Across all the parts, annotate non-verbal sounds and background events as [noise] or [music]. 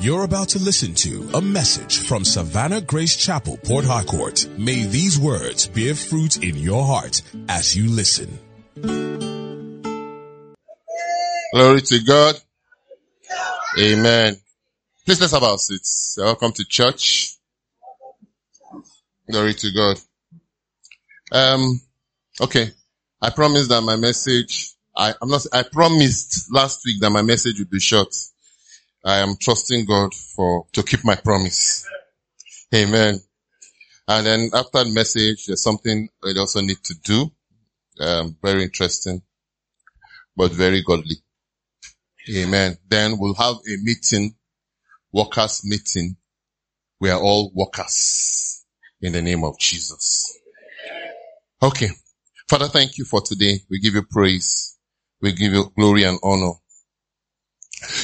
You're about to listen to a message from Savannah Grace Chapel, Port Harcourt. May these words bear fruit in your heart as you listen. Glory to God. Amen. Please let's have our seats. Welcome to church. Glory to God. Um, okay. I promised that my message, I, I'm not, I promised last week that my message would be short. I am trusting God for, to keep my promise. Amen. And then after the message, there's something I also need to do. Um, very interesting, but very godly. Amen. Then we'll have a meeting, workers meeting. We are all workers in the name of Jesus. Okay. Father, thank you for today. We give you praise. We give you glory and honor.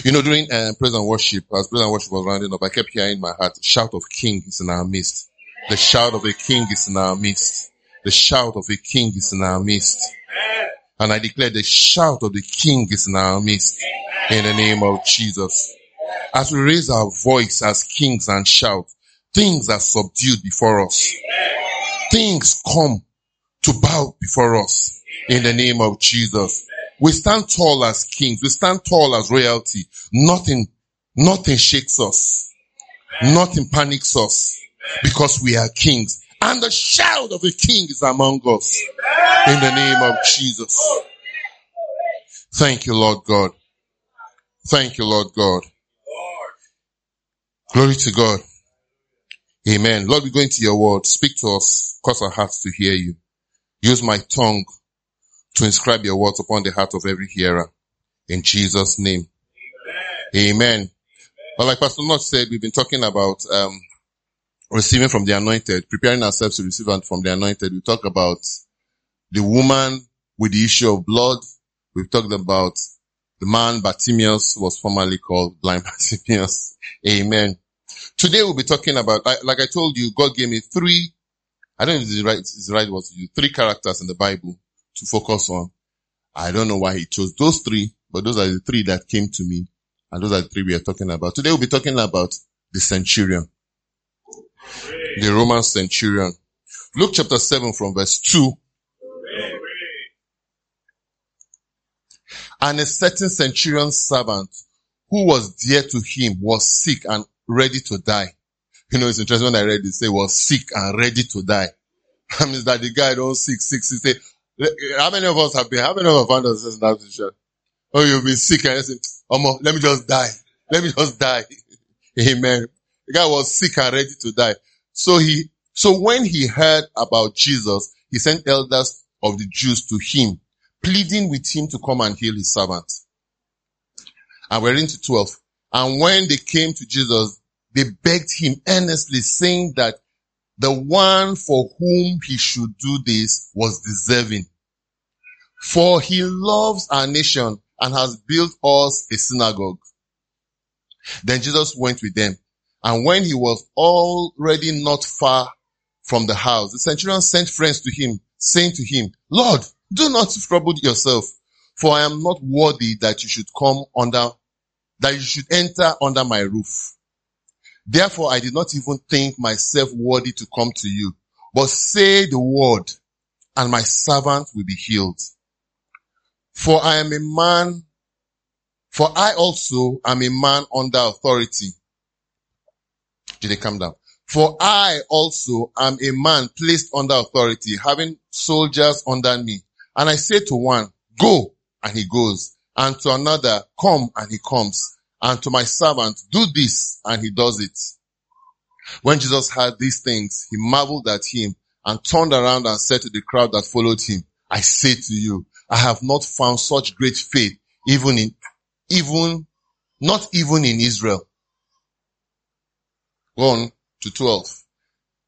You know, during uh, praise and worship, as praise and worship was rounding up, I kept hearing in my heart, the shout of king is in our midst. The shout of a king is in our midst. The shout of a king is in our midst. And I declare the shout of the king is in our midst. In the name of Jesus. As we raise our voice as kings and shout, things are subdued before us. Things come to bow before us. In the name of Jesus. We stand tall as kings. We stand tall as royalty. Nothing, nothing shakes us. Nothing panics us because we are kings. And the shout of a king is among us. In the name of Jesus. Thank you, Lord God. Thank you, Lord God. Glory to God. Amen. Lord, we go into your word. Speak to us. Cause our hearts to hear you. Use my tongue to inscribe your words upon the heart of every hearer. In Jesus' name. Amen. Amen. But like Pastor Notch said, we've been talking about um, receiving from the anointed, preparing ourselves to receive from the anointed. We talk about the woman with the issue of blood. We've talked about the man Bartimaeus was formerly called blind [laughs] Bartimaeus. Amen. Today we'll be talking about, like, like I told you, God gave me three, I don't know if it's the right, it's the right word to use, three characters in the Bible to focus on. I don't know why he chose those three, but those are the three that came to me. And those are the three we are talking about. Today we'll be talking about the centurion. The Roman centurion. Luke chapter 7 from verse 2. And a certain centurion servant who was dear to him was sick and ready to die. You know, it's interesting when I read it, say was sick and ready to die. [laughs] That means that the guy don't sick, sick, sick, say, how many of us have been, how many of us found ourselves in that position? Oh, you've been sick and you say, oh, let me just die. Let me just die. [laughs] Amen. The guy was sick and ready to die. So he, so when he heard about Jesus, he sent elders of the Jews to him, pleading with him to come and heal his servant. And we're into 12. And when they came to Jesus, they begged him earnestly saying that the one for whom he should do this was deserving. For he loves our nation and has built us a synagogue. Then Jesus went with them. And when he was already not far from the house, the centurion sent friends to him, saying to him, Lord, do not trouble yourself, for I am not worthy that you should come under, that you should enter under my roof. Therefore, I did not even think myself worthy to come to you, but say the word and my servant will be healed. For I am a man, for I also am a man under authority. Did they come down? For I also am a man placed under authority, having soldiers under me. And I say to one, go, and he goes, and to another, come, and he comes and to my servant, do this, and he does it. When Jesus heard these things, he marveled at him and turned around and said to the crowd that followed him, I say to you, I have not found such great faith, even in, even, not even in Israel. 1 to 12.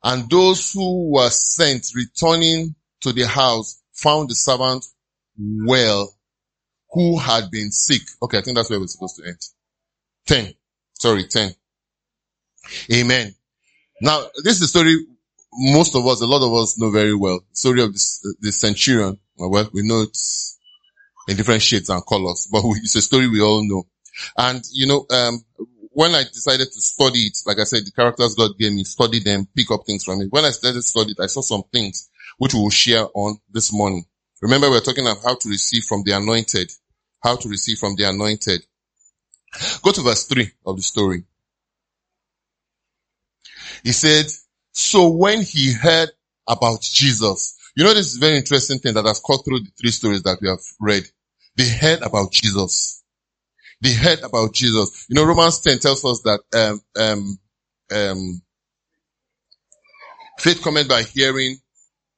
And those who were sent returning to the house found the servant well who had been sick. Okay, I think that's where we're supposed to end. 10. Sorry, 10. Amen. Now, this is a story most of us, a lot of us know very well. Story of this, the centurion. Well, we know it's in different shades and colors, but it's a story we all know. And, you know, um, when I decided to study it, like I said, the characters God gave me, study them, pick up things from it. When I started to study it, I saw some things which we will share on this morning. Remember, we we're talking about how to receive from the anointed. How to receive from the anointed. Go to verse 3 of the story. He said, so when he heard about Jesus, you know, this very interesting thing that has cut through the three stories that we have read. They heard about Jesus. They heard about Jesus. You know, Romans 10 tells us that, um, um, um, faith comes by hearing,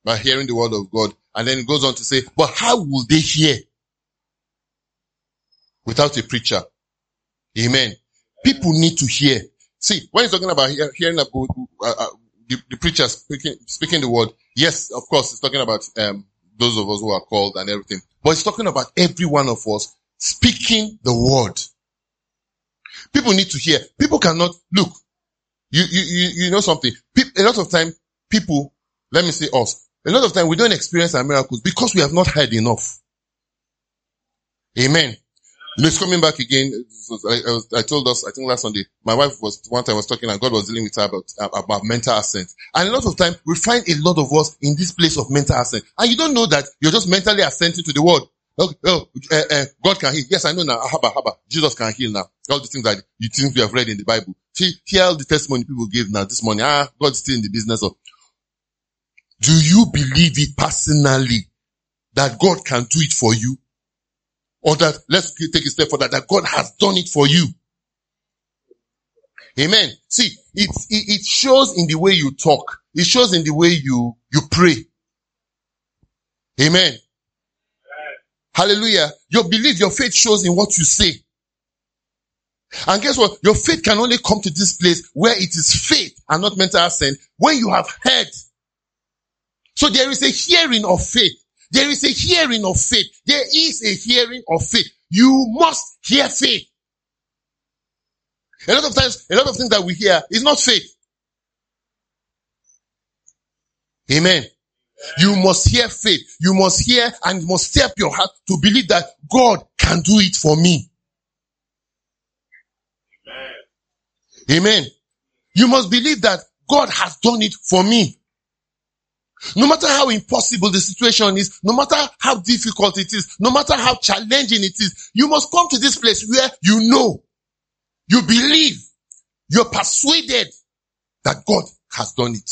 by hearing the word of God. And then it goes on to say, but how will they hear without a preacher? Amen. People need to hear. See, when he's talking about hearing about uh, uh, the, the, preacher speaking, speaking the word, yes, of course, he's talking about um, those of us who are called and everything. But he's talking about every one of us speaking the word. People need to hear. People cannot look. You you you, you know something. a lot of time, people. Let me say us. A lot of time we don't experience our miracles because we have not heard enough. Amen. You it's coming back again. I, I, I, told us, I think last Sunday, my wife was, one time was talking and God was dealing with her about, about mental assent. And a lot of time, we find a lot of us in this place of mental assent. And you don't know that you're just mentally assenting to the word. Oh, oh uh, uh, God can heal. Yes, I know now. Haba, haba. Jesus can heal now. All the things that you think we have read in the Bible. See, hear all the testimony people give now this morning. Ah, God's still in the business of. Do you believe it personally that God can do it for you? Or that, let's take a step that that God has done it for you. Amen. See, it, it, it shows in the way you talk. It shows in the way you, you pray. Amen. Hallelujah. Your belief, your faith shows in what you say. And guess what? Your faith can only come to this place where it is faith and not mental assent when you have heard. So there is a hearing of faith. There is a hearing of faith. There is a hearing of faith. You must hear faith. A lot of times, a lot of things that we hear is not faith. Amen. You must hear faith. You must hear and must step your heart to believe that God can do it for me. Amen. Amen. You must believe that God has done it for me. No matter how impossible the situation is, no matter how difficult it is, no matter how challenging it is, you must come to this place where you know, you believe, you're persuaded that God has done it.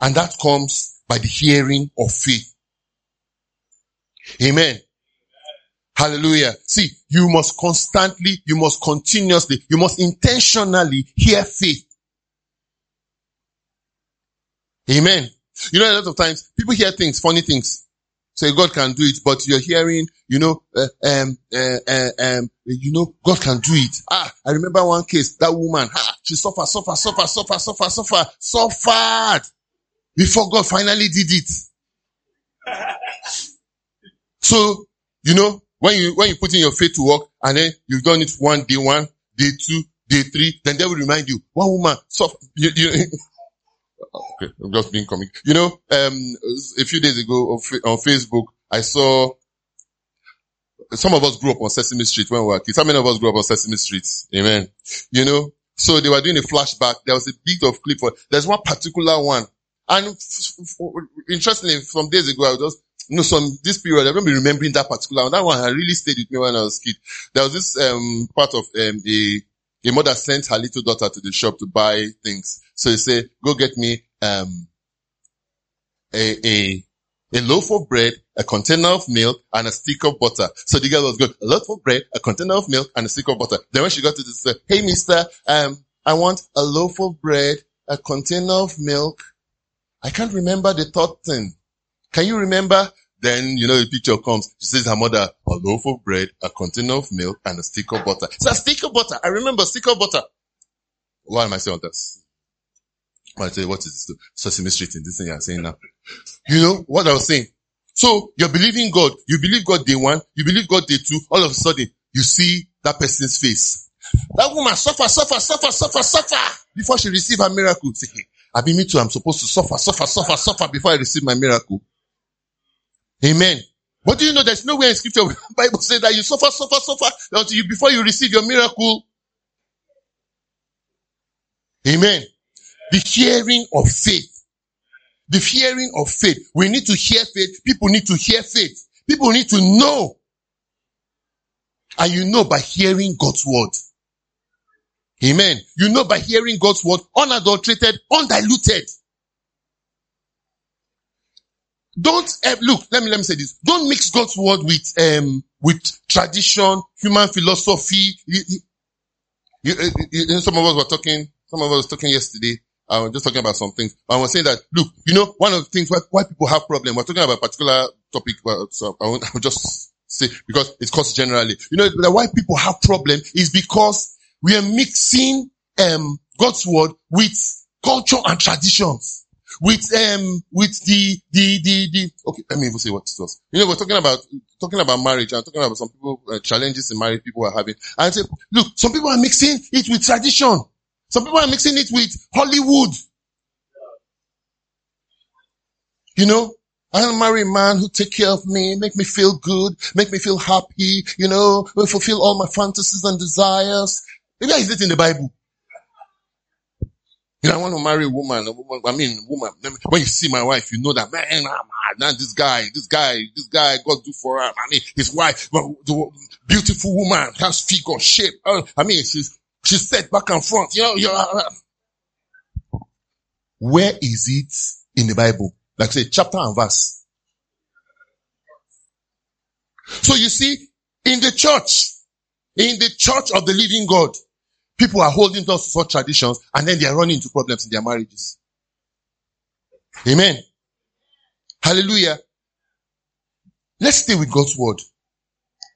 And that comes by the hearing of faith. Amen. Hallelujah. See, you must constantly, you must continuously, you must intentionally hear faith. Amen. You know, a lot of times people hear things, funny things. Say God can do it, but you're hearing, you know, uh, um, uh, uh, um, you know, God can do it. Ah, I remember one case, that woman, ah, she suffered, suffered, suffered, suffered, suffered, suffered, suffered before God finally did it. [laughs] so, you know, when you, when you put in your faith to work and then you've done it one day one, day two, day three, then they will remind you, one woman suffered, [laughs] you, you, okay, I'm just being comic. You know, um, a few days ago on Facebook, I saw some of us grew up on Sesame Street when we were kids. How many of us grew up on Sesame Street? Amen. You know, so they were doing a flashback. There was a bit of clip for, there's one particular one. And f- f- interestingly, some days ago, I was just, you know, some, this period, I remember remembering that particular one. That one had really stayed with me when I was a kid. There was this, um, part of, um, a, a mother sent her little daughter to the shop to buy things. So he said, go get me, um, a, a, a loaf of bread, a container of milk, and a stick of butter. So the girl was good. A loaf of bread, a container of milk, and a stick of butter. Then when she got to this, uh, hey mister, um, I want a loaf of bread, a container of milk. I can't remember the third thing. Can you remember? Then, you know, the picture comes. She says her mother, a loaf of bread, a container of milk, and a stick of butter. So a stick of butter. I remember stick of butter. Why am I saying this? I what is this? Sesame Street in this thing you're saying now. You know what I was saying? So you're believing God. You believe God day one. You believe God day two. All of a sudden, you see that person's face. That woman suffer, suffer, suffer, suffer, suffer before she receive her miracle. Say, hey, I be me too. I'm supposed to suffer, suffer, suffer, suffer before I receive my miracle. Amen. But do you know there's nowhere in scripture [laughs] Bible says that you suffer, suffer, suffer until you, before you receive your miracle. Amen. The hearing of faith. The hearing of faith. We need to hear faith. People need to hear faith. People need to know. And you know by hearing God's word. Amen. You know by hearing God's word, unadulterated, undiluted. Don't uh, look. Let me let me say this. Don't mix God's word with um with tradition, human philosophy. You, you, you, some of us were talking. Some of us were talking yesterday. I was just talking about some things. I was saying that look, you know, one of the things why, why people have problem. We're talking about a particular topic. So I will [laughs] just say because it's caused generally. You know, why people have problem is because we are mixing um God's word with culture and traditions with um with the the the the okay let me even say what it was you know we're talking about talking about marriage i'm talking about some people uh, challenges in marriage people are having and I say look some people are mixing it with tradition some people are mixing it with hollywood you know I want to marry a man who take care of me, make me feel good, make me feel happy, you know, fulfill all my fantasies and desires. Maybe I is it in the Bible? You know, I want to marry a woman, a woman, I mean, woman. When you see my wife, you know that, man, mad. this guy, this guy, this guy, God do for her. I mean, his wife, beautiful woman, has figure, shape. I mean, she's, she's said back and front. You know, you know. Uh, where is it in the Bible? Like say, chapter and verse. So you see, in the church, in the church of the living God, People are holding on to such traditions and then they are running into problems in their marriages. Amen. Hallelujah. Let's stay with God's word.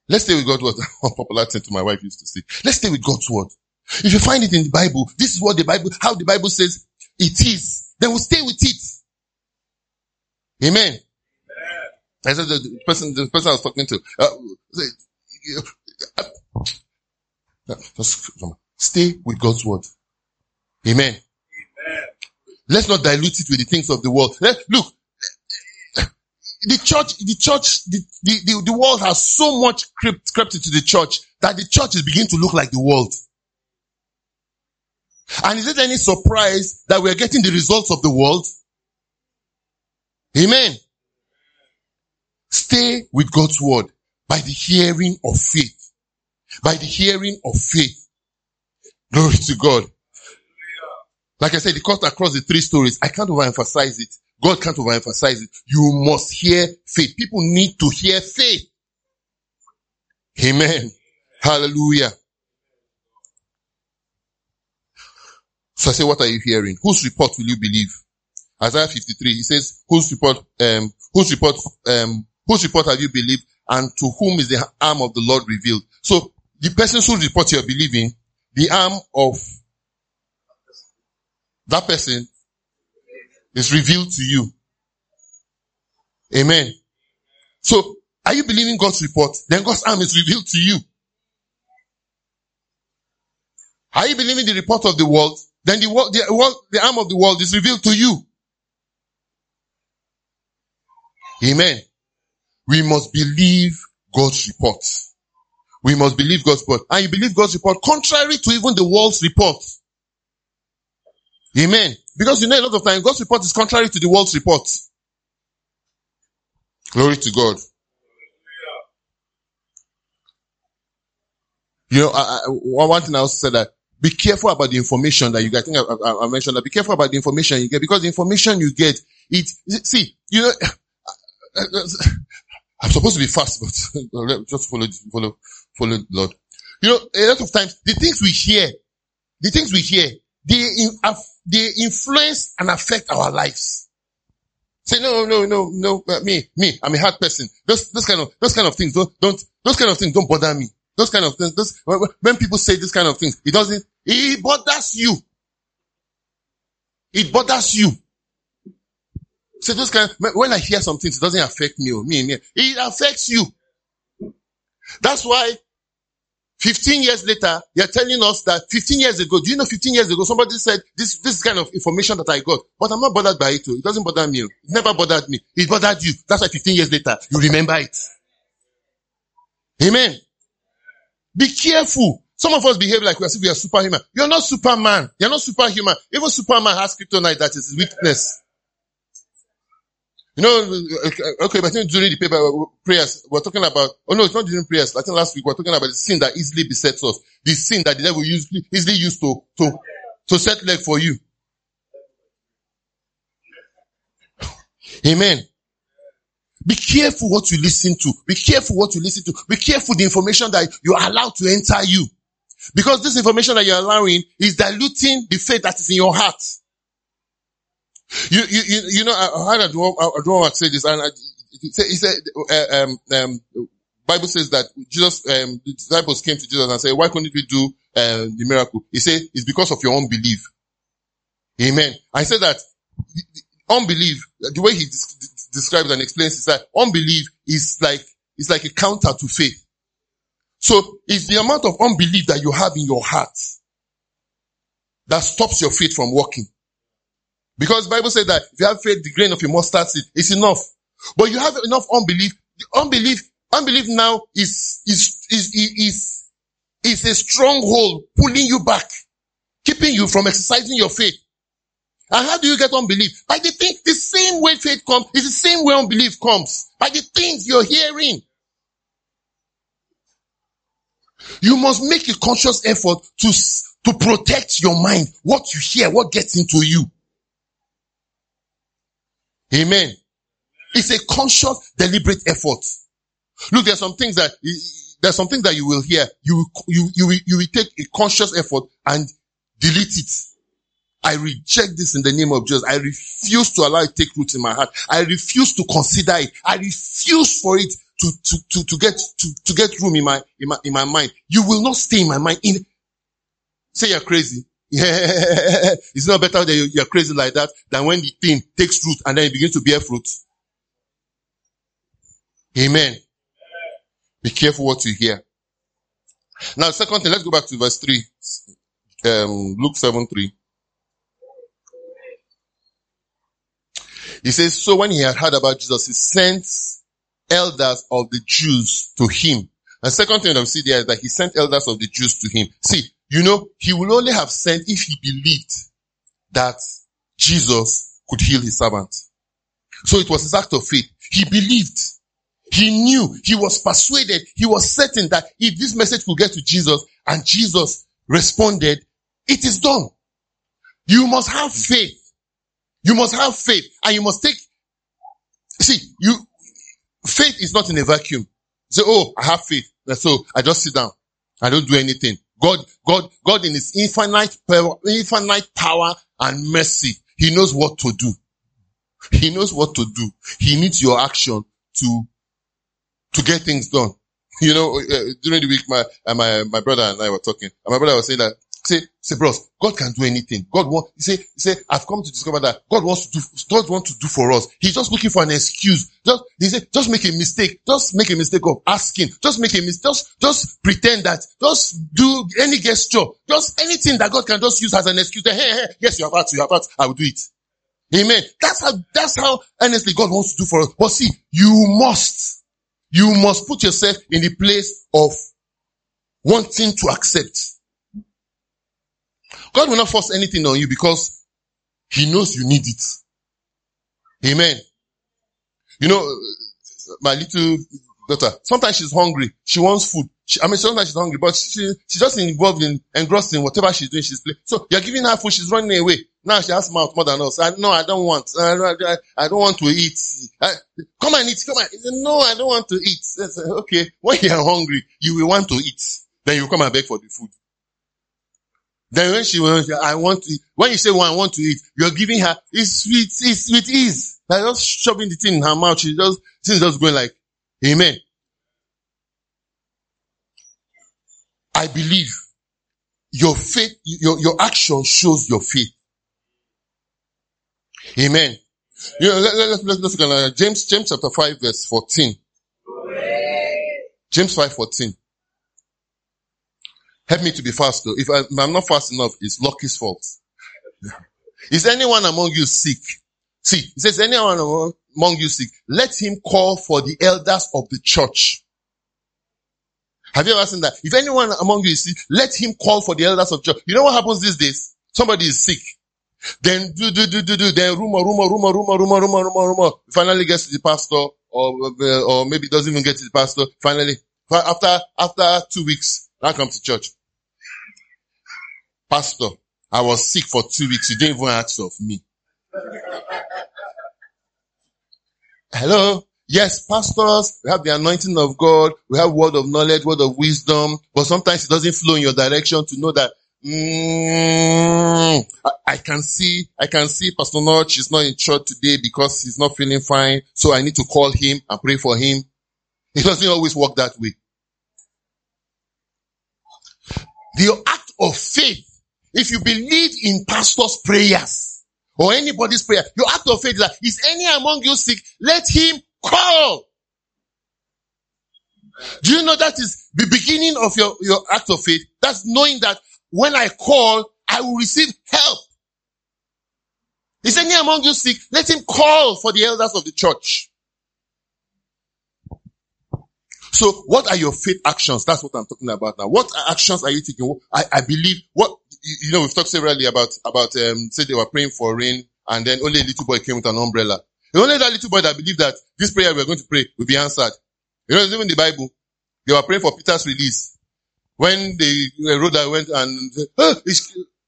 Let's stay with God's word. [laughs] Popular thing to my wife used to say. Let's stay with God's word. If you find it in the Bible, this is what the Bible, how the Bible says it is, then we'll stay with it. Amen. Amen. I said the person, the person I was talking to, uh, uh, uh, Stay with God's word. Amen. Amen. Let's not dilute it with the things of the world. Look, the church, the church, the, the, the world has so much crept, crept into the church that the church is beginning to look like the world. And is it any surprise that we are getting the results of the world? Amen. Stay with God's word by the hearing of faith. By the hearing of faith. Glory to God. Like I said, it cuts across the three stories. I can't overemphasize it. God can't overemphasize it. You must hear faith. People need to hear faith. Amen. Hallelujah. So I say, what are you hearing? Whose report will you believe? Isaiah 53, he says, whose report, um, whose report, um, whose report have you believed and to whom is the arm of the Lord revealed? So the person whose report you're believing the arm of that person is revealed to you. Amen. So, are you believing God's report? Then God's arm is revealed to you. Are you believing the report of the world? Then the the the arm of the world is revealed to you. Amen. We must believe God's report. We must believe God's report. And you believe God's report contrary to even the world's report. Amen. Because you know a lot of times God's report is contrary to the world's report. Glory to God. You know, I, I, one thing I also said that be careful about the information that you get. I think I, I, mentioned that. Be careful about the information you get because the information you get, it, see, you know, [laughs] I'm supposed to be fast, but [laughs] just follow, follow, follow Lord. You know, a lot of times, the things we hear, the things we hear, they, they influence and affect our lives. Say, no, no, no, no, me, me, I'm a hard person. Those, those kind of, those kind of things don't, don't, those kind of things don't bother me. Those kind of things, those, when people say this kind of things, it doesn't, it bothers you. It bothers you. So those kind, of, when I hear some things, it doesn't affect me or me, me. It affects you. That's why 15 years later, you're telling us that 15 years ago, do you know 15 years ago, somebody said this, this kind of information that I got, but I'm not bothered by it too. It doesn't bother me. Oh. It never bothered me. It bothered you. That's why 15 years later, you remember it. Amen. Be careful some of us behave like we if we are superhuman. You're not superman. You're not superhuman. Even superman has kryptonite that is weakness. You know, uh, okay, but during the paper uh, prayers, we're talking about, oh no, it's not during prayers. I think last week we're talking about the sin that easily besets us. The sin that the devil usually, easily used to, to, to set leg for you. Amen. Be careful what you listen to. Be careful what you listen to. Be careful the information that you allow to enter you. Because this information that you're allowing is diluting the faith that is in your heart. You, you, you, you know, I heard Adwan say this, and I, he said uh, um, um, Bible says that Jesus, um, the disciples came to Jesus and said, why couldn't we do uh, the miracle? He said, it's because of your unbelief. Amen. I said that unbelief, the way he describes and explains is that unbelief is like, is like a counter to faith. So it's the amount of unbelief that you have in your heart that stops your faith from working. Because Bible says that if you have faith, the grain of a mustard seed, is enough. But you have enough unbelief. Unbelief, unbelief now is, is, is, is, is a stronghold pulling you back, keeping you from exercising your faith. And how do you get unbelief? By the thing, the same way faith comes, is the same way unbelief comes. By the things you're hearing. You must make a conscious effort to, to protect your mind. What you hear, what gets into you. Amen. It's a conscious, deliberate effort. Look, there's some things that, there's some things that you will hear. You, you, you, you will take a conscious effort and delete it. I reject this in the name of Jesus. I refuse to allow it take root in my heart. I refuse to consider it. I refuse for it to, to, to, to get, to, to get room in my, in my, in my mind. You will not stay in my mind. In, say you're crazy. Yeah. [laughs] It's not better that you're crazy like that than when the thing takes root and then it begins to bear fruit. Amen. Be careful what you hear. Now, second thing, let's go back to verse 3. Um, Luke 7 3. He says, so when he had heard about Jesus, he sent elders of the Jews to him. And second thing I see there is that he sent elders of the Jews to him. See, you know, he will only have sent if he believed that Jesus could heal his servant. So it was his act of faith. He believed. He knew. He was persuaded. He was certain that if this message could get to Jesus and Jesus responded, it is done. You must have faith. You must have faith and you must take, see, you, faith is not in a vacuum. Say, oh, I have faith. So I just sit down. I don't do anything. God, God, God in his infinite power, infinite power and mercy, he knows what to do. He knows what to do. He needs your action to, to get things done. You know, uh, during the week, my, uh, my, my brother and I were talking, and my brother was saying that Say, say, bros, God can do anything. God want, say, say, I've come to discover that God wants to do, God wants to do for us. He's just looking for an excuse. Just, he say, just make a mistake. Just make a mistake of asking. Just make a mistake. Just, just pretend that. Just do any gesture. Just anything that God can just use as an excuse. Hey, hey, yes, you have heart, you have heart. I will do it. Amen. That's how, that's how honestly God wants to do for us. But see, you must, you must put yourself in the place of wanting to accept. God will not force anything on you because he knows you need it. Amen. You know, my little daughter, sometimes she's hungry. She wants food. She, I mean, sometimes she's hungry, but she, she's just involved in, engrossed in whatever she's doing. She's playing. So you're giving her food. She's running away. Now she has mouth more than us. I, no, I don't want. I, I, don't want to eat. I, come and eat. Come on. No, I don't want to eat. [laughs] Okay. When you're hungry, you will want to eat. Then you come and beg for the food. Then when she wants, I want to, eat. when you say, well, I want to eat, you're giving her, it's sweet, it's with ease. Like just shoving the thing in her mouth. She just, she's just going like, amen. I believe your faith, your, your action shows your faith. Amen. You know, let, let, let, let's look at uh, James, James chapter 5 verse 14. James 5 14. Help me to be fast though. If, I, am not fast enough, it's Lucky's fault. Is anyone among you sick? See, it says anyone among you sick, let him call for the elders of the church Have you ever seen that? If anyone among you is sick, let him call for the elders of church. You know what happens these days? Somebody is sick. Then do, do, do, do, do, then rumor, rumor, rumor, rumor, rumor, rumor, rumor, rumor. Finally gets to the pastor or, uh, or maybe doesn't even get to the pastor. Finally, after, after two weeks, I come to church. Pastor, I was sick for two weeks. You didn't even ask of me. Hello? Yes, pastors, we have the anointing of God. We have word of knowledge, word of wisdom, but sometimes it doesn't flow in your direction to know that, mm, I, I, can see, I can see Pastor Notch is not in church today because he's not feeling fine. So I need to call him and pray for him. It doesn't always work that way. The act of faith, if you believe in pastor's prayers or anybody's prayer, your act of faith is is any among you sick? Let him Call. Do you know that is the beginning of your, your act of faith? That's knowing that when I call, I will receive help. Is any among you sick? Let him call for the elders of the church. So what are your faith actions? That's what I'm talking about now. What actions are you taking? I, I believe what, you know, we've talked severally about, about, um, say they were praying for rain and then only a little boy came with an umbrella. Only that little boy that believed that this prayer we are going to pray will be answered. You know, it's even the Bible, they were praying for Peter's release. When the road that went and oh,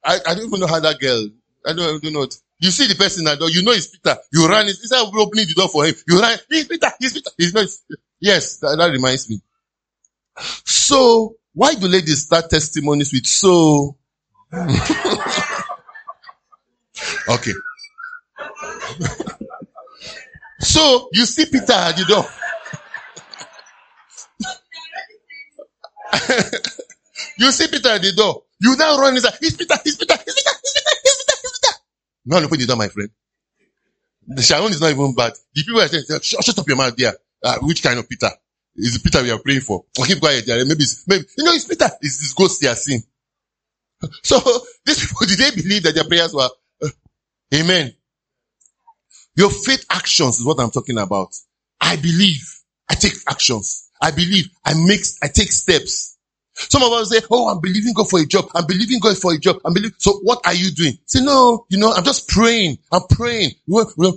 I, I don't even know how that girl. I don't, I don't know. You see the person at the door, you know it's Peter. You run instead of opening the door for him. You run. He's Peter. He's Peter. He's not. Yes, that, that reminds me. So why do ladies start testimonies with so? [laughs] okay. [laughs] So you see Peter at the door. you see Peter at the door. You now run inside. He's Peter. He's Peter. He's Peter. He's Peter. He's Peter. He's Peter. Now open the door, my friend. The Sharon is not even bad. The people are saying, shut, shut up your mouth there. Uh, which kind of Peter? Is the Peter we are praying for? I'll keep quiet. Maybe, maybe, you know, it's Peter. It's this ghost they are seeing. [laughs] So, [laughs] these people, did they believe that their prayers were, uh, amen? Your faith actions is what I'm talking about. I believe. I take actions. I believe. I make, I take steps. Some of us say, Oh, I'm believing God for a job. I'm believing God for a job. I'm believing. So what are you doing? Say, no, you know, I'm just praying. I'm praying.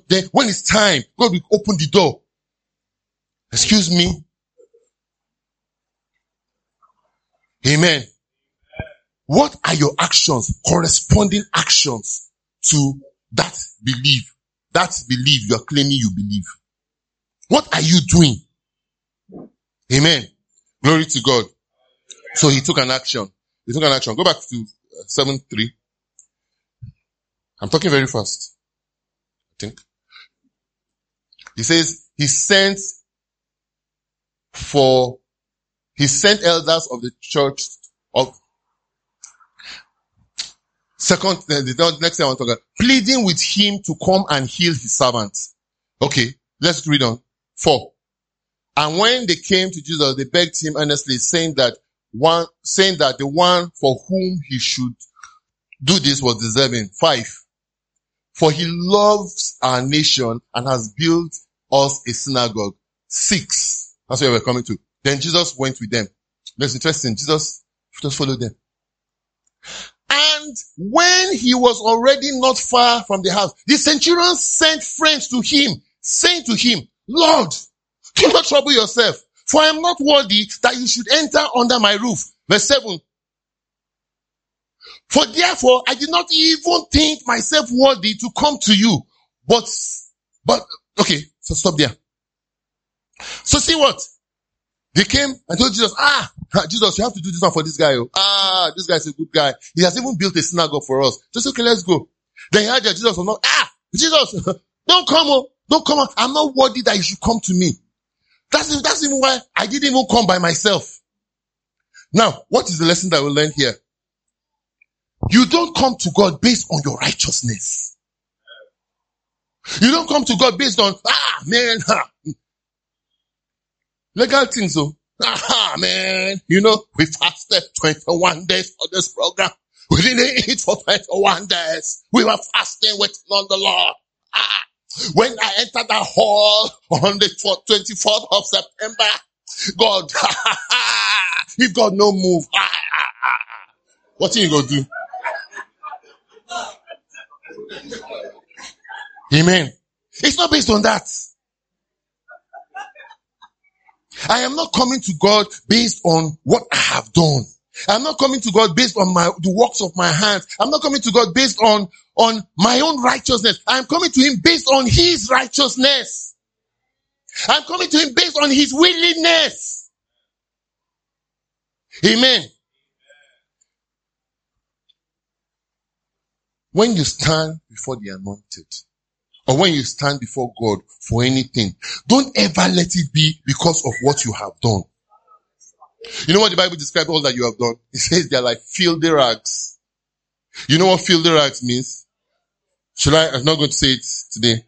Then when it's time, God will open the door. Excuse me. Amen. What are your actions, corresponding actions to that belief? That belief you are claiming you believe. What are you doing? Amen. Glory to God. So he took an action. He took an action. Go back to uh, 7 3. I'm talking very fast. I think. He says he sent for, he sent elders of the church of Second, eh, the next thing I want to talk about, pleading with him to come and heal his servant. Okay, let's read on. Four. And when they came to Jesus, they begged him earnestly, saying that one, saying that the one for whom he should do this was deserving. Five. For he loves our nation and has built us a synagogue. Six. That's where we're coming to. Then Jesus went with them. That's interesting. Jesus just followed them. And when he was already not far from the house, the centurion sent friends to him, saying to him, Lord, do not trouble yourself, for I am not worthy that you should enter under my roof. Verse 7. For therefore I did not even think myself worthy to come to you. But, but, okay, so stop there. So see what? They came and told Jesus, ah, Jesus, you have to do this one for this guy. Oh. Ah, this guy is a good guy. He has even built a synagogue for us. Just okay, let's go. Then he heard that Jesus was not, ah, Jesus, [laughs] don't come, oh, don't come. I'm not worthy that you should come to me. That's, that's even why I didn't even come by myself. Now, what is the lesson that we learn here? You don't come to God based on your righteousness. You don't come to God based on, ah, man, ha, Legal things, so. Aha, man. You know, we fasted 21 days for this program. We didn't eat for 21 days. We were fasting waiting on the Lord. Ah. When I entered the hall on the 24th of September, God, [laughs] if God no move, ah, what are you gonna do? Amen. It's not based on that. I am not coming to God based on what I have done. I'm not coming to God based on my, the works of my hands. I'm not coming to God based on, on my own righteousness. I'm coming to Him based on His righteousness. I'm coming to Him based on His willingness. Amen. When you stand before the anointed, or when you stand before God for anything, don't ever let it be because of what you have done. You know what the Bible describes all that you have done? It says they're like filthy rags. You know what filthy rags means? Should I? I'm not going to say it today.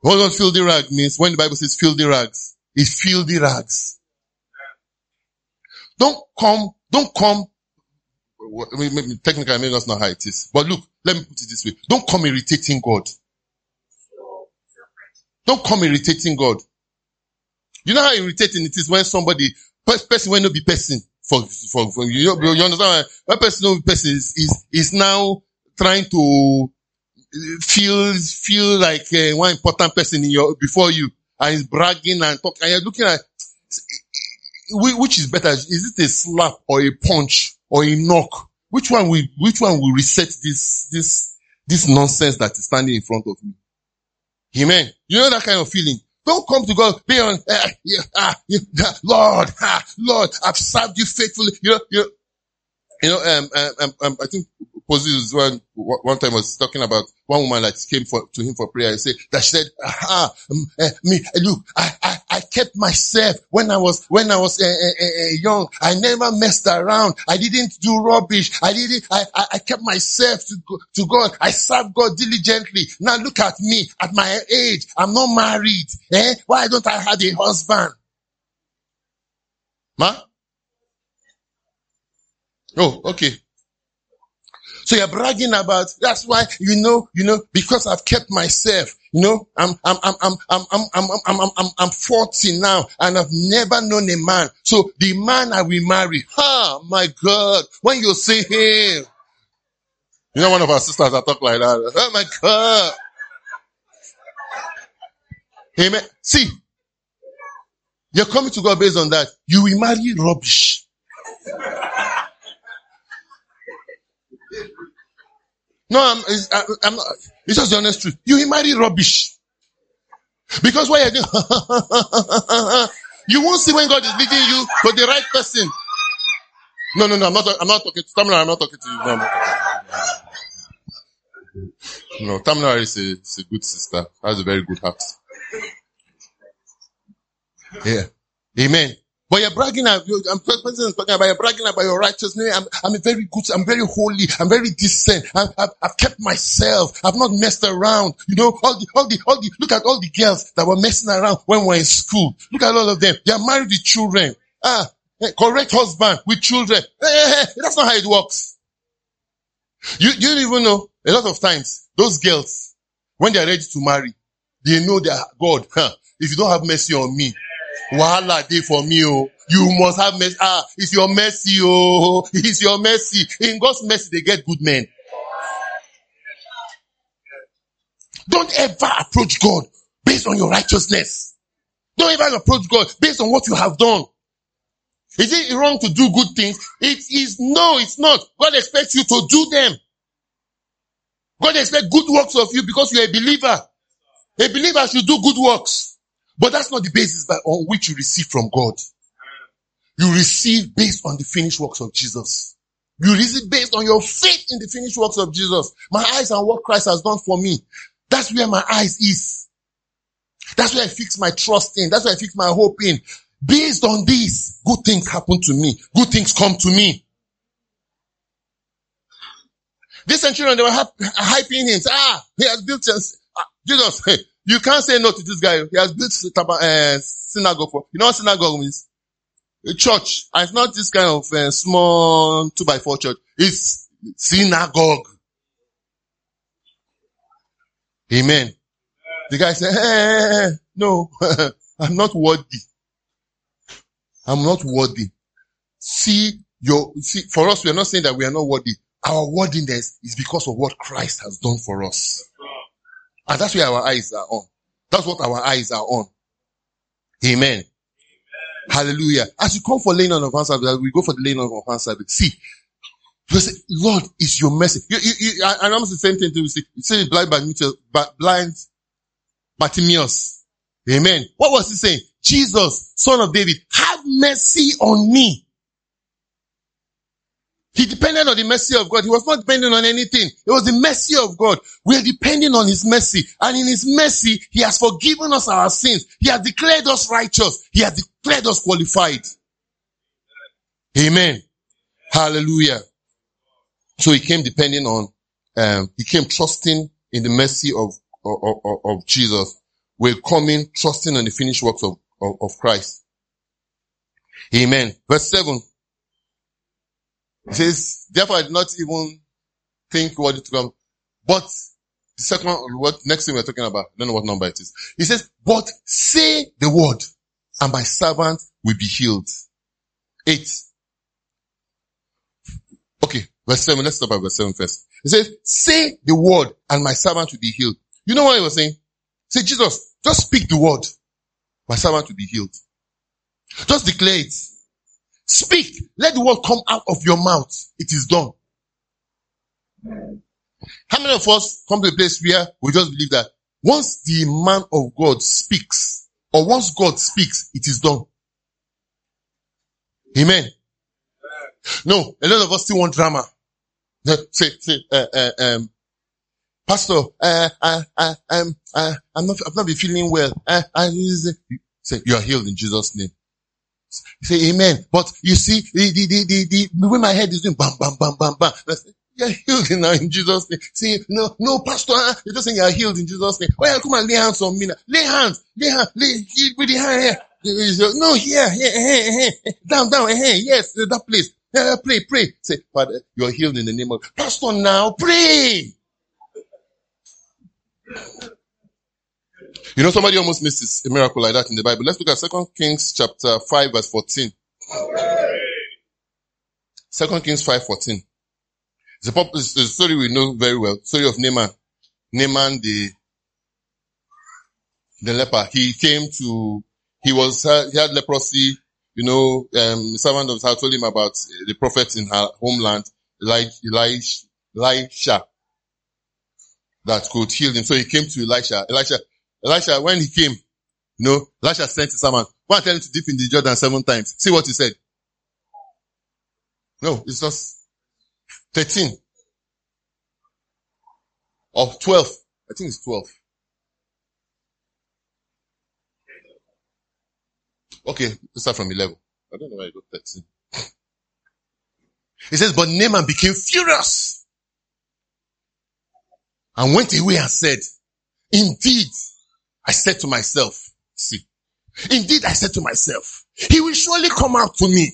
What does filthy rag means? When the Bible says filthy rags, it's filthy rags. Don't come, don't come, technically maybe that's not how it is. But look, let me put it this way. Don't come irritating God. Don't come irritating God. You know how irritating it is when somebody, person when no be person for, for, for you, know, you understand? When person no be person is, is, is now trying to feel, feel like uh, one important person in your, before you and is bragging and talking and you're looking at, which is better? Is it a slap or a punch or a knock? Which one will, which one will reset this, this, this nonsense that is standing in front of me? Amen. You know that kind of feeling. Don't come to God, be on, ah, yeah, Lord, ah, Lord, I've served you faithfully. You know, you know, you know um, um, um, um I think Posey one, one time was talking about one woman that came for, to him for prayer. He said, that she said, ah, um, uh, me, look, I, I, I kept myself when I was, when I was uh, uh, young. I never messed around. I didn't do rubbish. I didn't, I, I, I kept myself to, to God. I served God diligently. Now look at me at my age. I'm not married. Eh? Why don't I have a husband? Ma? Oh, okay. So you're bragging about, that's why, you know, you know, because I've kept myself, you know, I'm, I'm, I'm, I'm, I'm, I'm, I'm, I'm, I'm, I'm 40 now and I've never known a man. So the man I will marry, oh my God, when you see him, you know, one of our sisters that talk like that. Oh my God. Amen. See, you're coming to God based on that. You will marry rubbish. No, I'm, it's, I, I'm not, it's just the honest truth. You marry rubbish. Because what you're doing, [laughs] you won't see when God is leading you to the right person. No, no, no, I'm not, I'm not talking to Tamara, I'm not talking to you. No, no Tamara is a, is a good sister. Has a very good heart. Yeah. Amen. But you're bragging, I'm talking about you're bragging about your righteousness. I'm, I'm very good, I'm very holy, I'm very decent. I, have I've kept myself. I've not messed around. You know, all the, all the, all the, look at all the girls that were messing around when we were in school. Look at all of them. They are married with children. Ah, eh, correct husband with children. Eh, eh, that's not how it works. You, you don't even know, a lot of times, those girls, when they are ready to marry, they know that God, huh, if you don't have mercy on me, Wahala day for me, oh. You must have mercy. Ah, it's your mercy, oh. [laughs] It's your mercy. In God's mercy, they get good men. Don't ever approach God based on your righteousness. Don't ever approach God based on what you have done. Is it wrong to do good things? It is no, it's not. God expects you to do them. God expects good works of you because you're a believer. A believer should do good works. But that's not the basis by, on which you receive from God. You receive based on the finished works of Jesus. You receive based on your faith in the finished works of Jesus. My eyes on what Christ has done for me. That's where my eyes is. That's where I fix my trust in. That's where I fix my hope in. Based on this, good things happen to me. Good things come to me. This centurion, they were hyping him. Ah, he has built, uh, Jesus, hey, you can't say no to this guy. He has built a uh, synagogue for, you know what synagogue means? A church. And it's not this kind of uh, small two by four church. It's synagogue. Amen. The guy said, hey, no, [laughs] I'm not worthy. I'm not worthy. see your, see, for us, we are not saying that we are not worthy. Our worthiness is because of what Christ has done for us. And that's where our eyes are on. That's what our eyes are on. Amen. Amen. Hallelujah. As you come for laying on of hands we go for the laying on of hands See, you say, Lord, it's your mercy. You, you, you, and almost the same thing to see. You say blind Bartimaeus, blind Bartimaeus. Amen. What was he saying? Jesus, son of David, have mercy on me. He depended on the mercy of God. He was not depending on anything. It was the mercy of God. We are depending on His mercy. And in His mercy, He has forgiven us our sins. He has declared us righteous. He has declared us qualified. Amen. Hallelujah. So He came depending on, um, He came trusting in the mercy of, of, of, of Jesus. We're coming trusting on the finished works of, of, of Christ. Amen. Verse 7. He says, therefore I did not even think it to come. But the second what next thing we're talking about, I don't know what number it is. He says, but say the word and my servant will be healed. Eight. Okay, verse seven. Let's stop at verse seven first. He says, say the word and my servant will be healed. You know what he was saying? Say, Jesus, just speak the word. My servant will be healed. Just declare it. Speak. Let the word come out of your mouth. It is done. How many of us come to a place where we just believe that once the man of God speaks, or once God speaks, it is done? Amen. No, a lot of us still want drama. Say, say, uh, uh, um, Pastor, uh, uh, uh, um, uh, I'm not, I've not been feeling well. Uh, uh, say, you are healed in Jesus' name. Say amen. But you see, the, the, the, the, the way my head is doing bam, bam, bam, bam, bam. You're healed now in Jesus' name. See, no, no, pastor, you're just saying you're healed in Jesus' name. Well, yeah, come and lay hands on me now. Lay hands, lay hands, lay, with the hand here. No, here, here, here, here, down, down, here, yes, that place. Uh, pray, pray. Say, Father, you're healed in the name of, pastor now, pray. You know, somebody almost missed a miracle like that in the Bible. Let's look at Second Kings chapter 5 verse 14. Second Kings 5 14. It's a, it's a story we know very well. Story of Naaman. Naaman the, the leper. He came to, he was, he had leprosy. You know, um, the servant of told him about the prophet in her homeland, Elisha, Elisha, that could heal him. So he came to Elisha. Elisha, Elisha, when he came, you know, Elisha sent his servant, go and tell him to dip in the Jordan seven times. See what he said. No, it's just 13 of 12. I think it's 12. Okay, let's start from 11. I don't know why I got 13. He says, but Naaman became furious and went away and said, indeed, I said to myself, see, indeed I said to myself, he will surely come out to me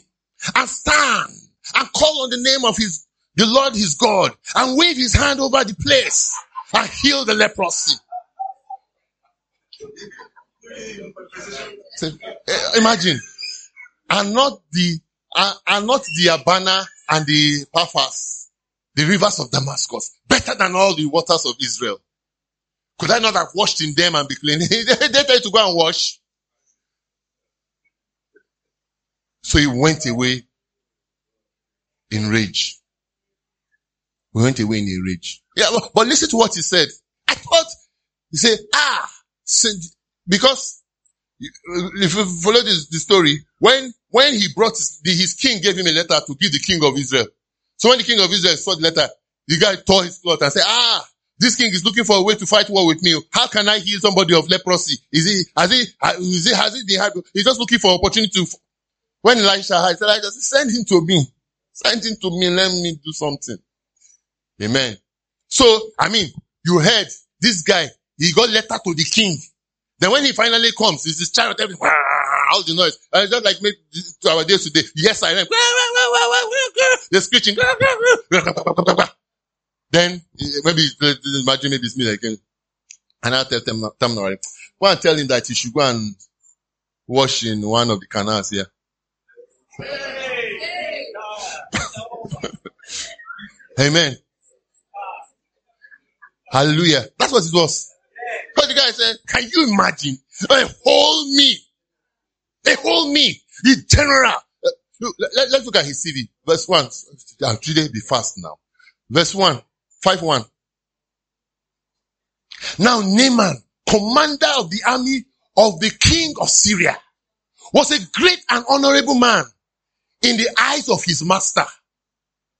and stand and call on the name of his, the Lord his God and wave his hand over the place and heal the leprosy. So, eh, imagine, and not the, uh, and not the Abana and the Pharpar, the rivers of Damascus, better than all the waters of Israel. Could I not have washed in them and be clean? [laughs] they tell you to go and wash. So he went away in rage. We went away in a rage. Yeah, but listen to what he said. I thought he said, ah, because if you follow this, the story, when, when he brought his, his king gave him a letter to give the king of Israel. So when the king of Israel saw the letter, the guy tore his cloth and said, ah, this king is looking for a way to fight war with me. How can I heal somebody of leprosy? Is he, has he, is he, has he, the, he's just looking for opportunity to, when Elisha had, said, Elijah, send him to me. Send him to me. Let me do something. Amen. So, I mean, you heard this guy, he got letter to the king. Then when he finally comes, it's his chariot, all the noise. And just like make to our days today. Yes, I am. [laughs] They're screeching. Then maybe imagine maybe it's me again. Eh, and I'll tell them, Tamnori, go and tell him that he should go and wash in one of the canals here. [laughs] Amen. Hallelujah. That's what it was. But the guy said, can you imagine a whole me? A whole me. The general. Look, let, us look at his CV. Verse 1. I'll today be fast now. Verse 1. 5 1. Now Naaman, commander of the army of the king of Syria, was a great and honorable man in the eyes of his master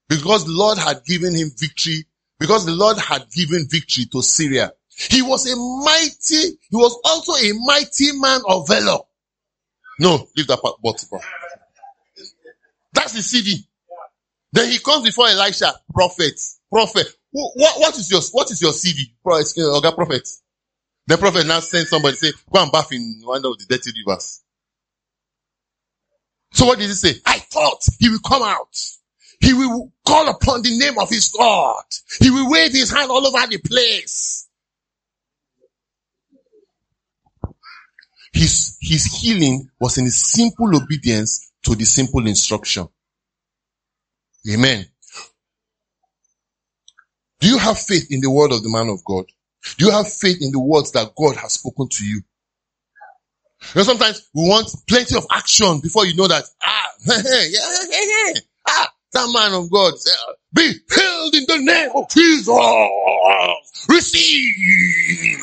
because the Lord had given him victory, because the Lord had given victory to Syria. He was a mighty, he was also a mighty man of valor. No, leave that part, but that's the CV. Then he comes before Elisha, prophet, prophet. What, what is your, what is your CV? Prophet, uh, prophet. The prophet now sent somebody say, go and bath in one of the dirty rivers. So what did he say? I thought he will come out. He will call upon the name of his God. He will wave his hand all over the place. His, his healing was in his simple obedience to the simple instruction. Amen. Do you have faith in the word of the man of God? Do you have faith in the words that God has spoken to you? You know, sometimes we want plenty of action before you know that, ah, [laughs] ah, that man of God, be healed in the name of Jesus. Receive.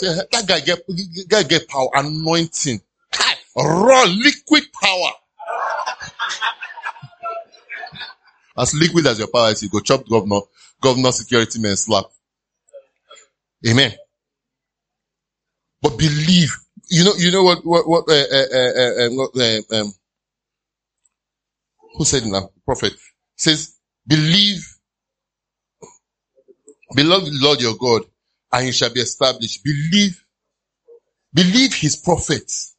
that guy get, guy get power, anointing, raw liquid power. As liquid as your power is, you go chop governor, governor security man slap. Amen. But believe. You know, you know what, what, what, uh, uh, uh, um, who said in the prophet says, believe, beloved Lord your God, and you shall be established. Believe, believe his prophets.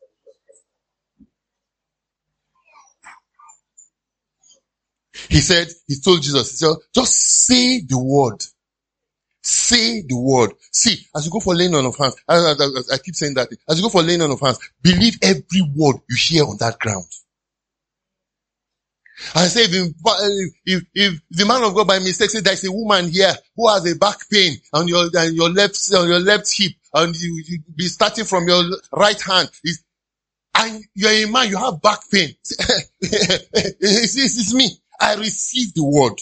He said, he told Jesus, he said, just say the word. Say the word. See, as you go for laying on of hands, I, I, I, keep saying that. As you go for laying on of hands, believe every word you hear on that ground. I say, if, if, if, the man of God by mistake says there's a woman here who has a back pain on your, on your left, on your left hip, and you, you be starting from your right hand, and you're a man, you have back pain. it's, it's, it's me. I receive the word.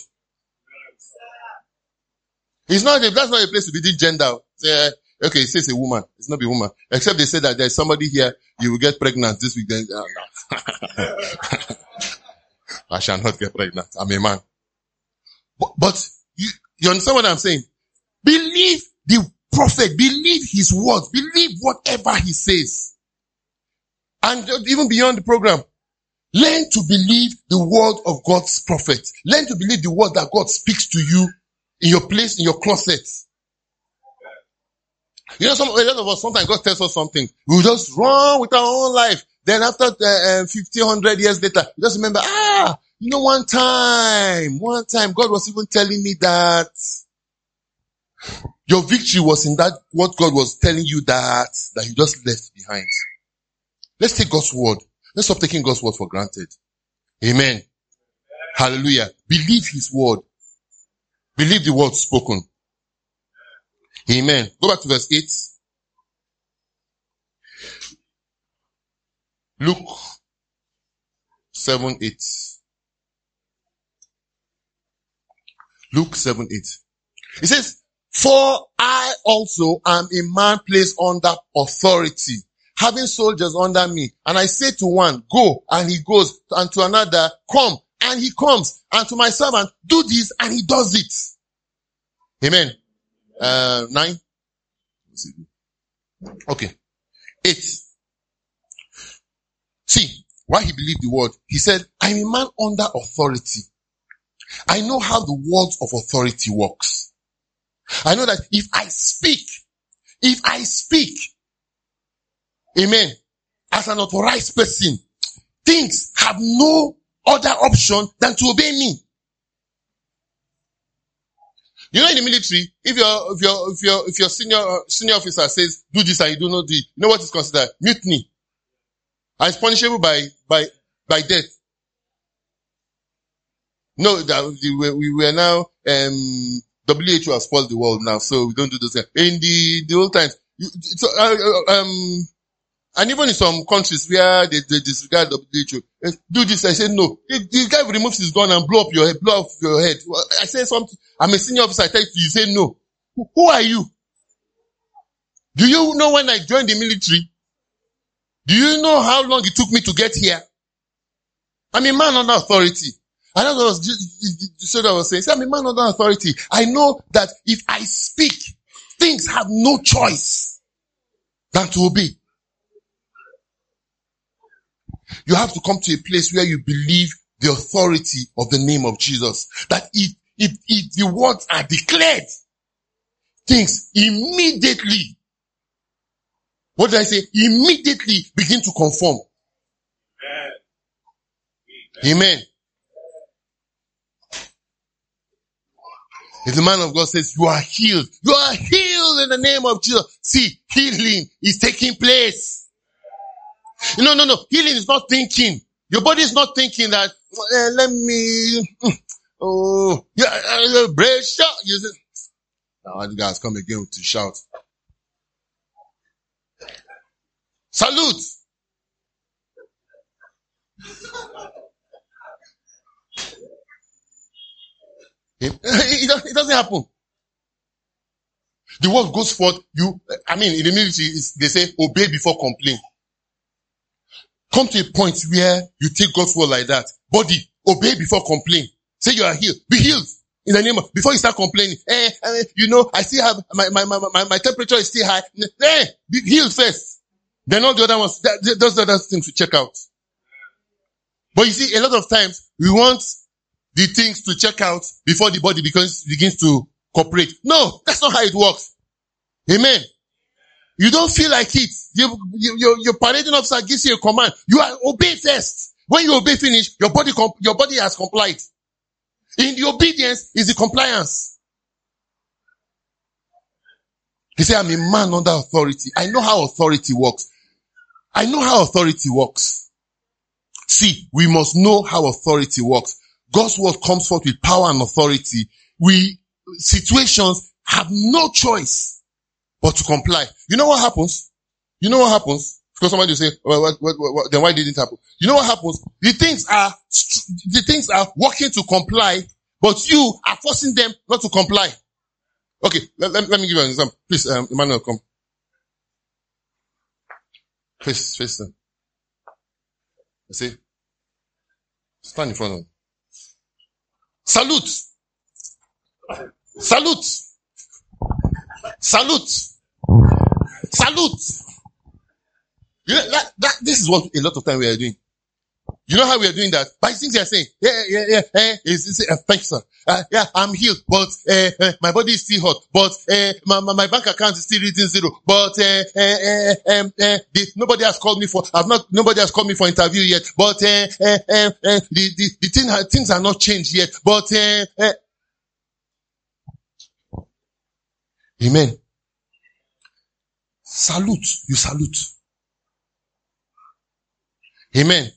It's not, a, that's not a place to be gender. Say, okay, it says a woman. It's not a woman. Except they say that there's somebody here, you will get pregnant this week. Then, uh. [laughs] I shall not get pregnant. I'm a man. But, but you, you understand what I'm saying? Believe the prophet. Believe his words. Believe whatever he says. And even beyond the program, learn to believe the word of God's prophet. Learn to believe the word that God speaks to you in your place, in your closet. You know, some, a lot of us, sometimes God tells us something. We just run with our own life. Then after uh, uh, 50, 100 years later, you just remember, ah, you know, one time, one time, God was even telling me that your victory was in that, what God was telling you that, that you just left behind. Let's take God's word. Let's stop taking God's word for granted. Amen. Hallelujah. Believe his word. Believe the word spoken. Amen. Go back to verse 8. Luke 7 8. Luke 7 8. It says, For I also am a man placed under authority, having soldiers under me. And I say to one, go, and he goes, and to another, come, and he comes, and to my servant, do this, and he does it. Amen. Uh, nine. Okay. Eight. See, why he believed the word. He said, I'm a man under authority. I know how the words of authority works. I know that if I speak, if I speak, amen, as an authorized person, things have no other option than to obey me. You know, in the military, if your if your if your if your senior senior officer says do this and you do not do you know what is considered mutiny, and it's punishable by by by death. No, that we were, we were now, um, WHO has spoiled the world now, so we don't do things. In the, the old times, you, so, uh, uh, um, and even in some countries where they, they disregard WHO, eh, do this, I say no. The, the guy removes his gun and blow up your head, blow up your head. I say something, I'm a senior officer, I tell you, you say no. Who, who are you? Do you know when I joined the military? Do you know how long it took me to get here? I'm a man under authority. And that's I was so I was saying. I'm a man under authority. I know that if I speak, things have no choice than to obey. You have to come to a place where you believe the authority of the name of Jesus. That if, if, if the words are declared, things immediately, what did I say? Immediately begin to conform. Amen. Amen. If the man of God says, you are healed, you are healed in the name of Jesus. See, healing is taking place. No, no, no. Healing is not thinking. Your body is not thinking that, uh, let me, mm, oh, yeah, uh, brace shot. You say, now the guys come again to shout. Salute. [laughs] [laughs] It, it, doesn't happen. The word goes forth. You, I mean, in the military, they say obey before complain. Come to a point where you take God's word like that. Body, obey before complain. Say you are healed. Be healed. In the name of, before you start complaining, eh, eh you know, I still have, my, my, my, my, my temperature is still high. Eh, be healed first. Then all the other ones, that, those other things to check out. But you see, a lot of times, we want the things to check out before the body begins, begins to cooperate. No, that's not how it works. Amen. You don't feel like it. You, you, your, your parading officer gives you a command. You are obey first. When you obey finish, your body, your body has complied. In the obedience is the compliance. He said, I'm a man under authority. I know how authority works. I know how authority works. See, we must know how authority works. God's word comes forth with power and authority. We, situations have no choice but to comply. You know what happens? You know what happens? Because somebody will say, well, what, what, what, then why didn't it happen? You know what happens? The things are, the things are working to comply, but you are forcing them not to comply. Okay, let, let, let me give you an example. Please, um, Emmanuel, come. Face, face them. see? Stand in front of them. Salute. Salute. Salute. Salute. You know, that, that, this is what a lot of time we are doing. You know how we are doing that? By things they are saying, yeah, yeah, yeah, eh, it's, it's, uh, thank you, sir. Uh, yeah, I'm healed, but uh, uh, my body is still hot, but uh, my, my, my bank account is still reading zero, but uh, uh, um, uh, the, nobody has called me for, I've not, nobody has called me for interview yet, but uh, uh, uh, the, the, the thing, things are not changed yet, but uh, uh, Amen. Salute, you salute. Amen.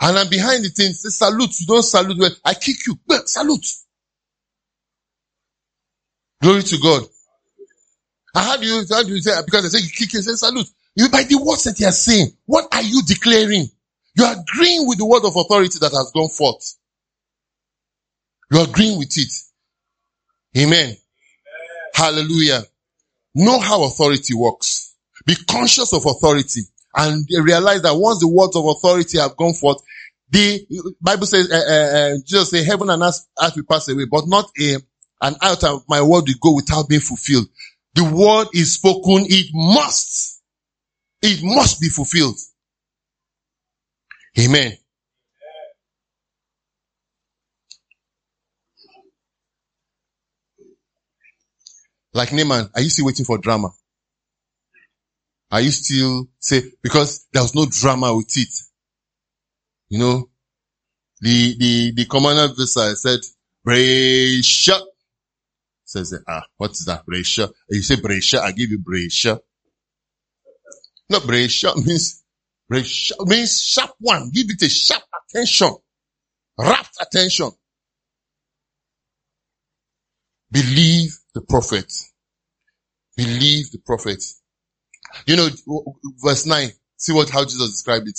And I'm behind the thing, say salute, you don't salute well, I kick you, well, salute. Glory to God. I how do you, how do you say, because I say you kick you, say salute. You, by the words that you are saying, what are you declaring? You are agreeing with the word of authority that has gone forth. You are agreeing with it. Amen. Amen. Hallelujah. Know how authority works. Be conscious of authority and realize that once the words of authority have gone forth, the Bible says, uh, uh, Jesus said, heaven and earth, earth will pass away, but not a, an out of my word will go without being fulfilled. The word is spoken, it must, it must be fulfilled. Amen. Like Naaman, are you still waiting for drama? Are you still say, because there was no drama with it. You know, the, the, the commander visa said, Brescia. Says, ah, what is that? Brescia. You say Brescia, I give you Brescia. No, Brescia means, Brescia means sharp one. Give it a sharp attention. Rapt attention. Believe the prophet. Believe the prophet. You know, verse 9, see what, how Jesus described it.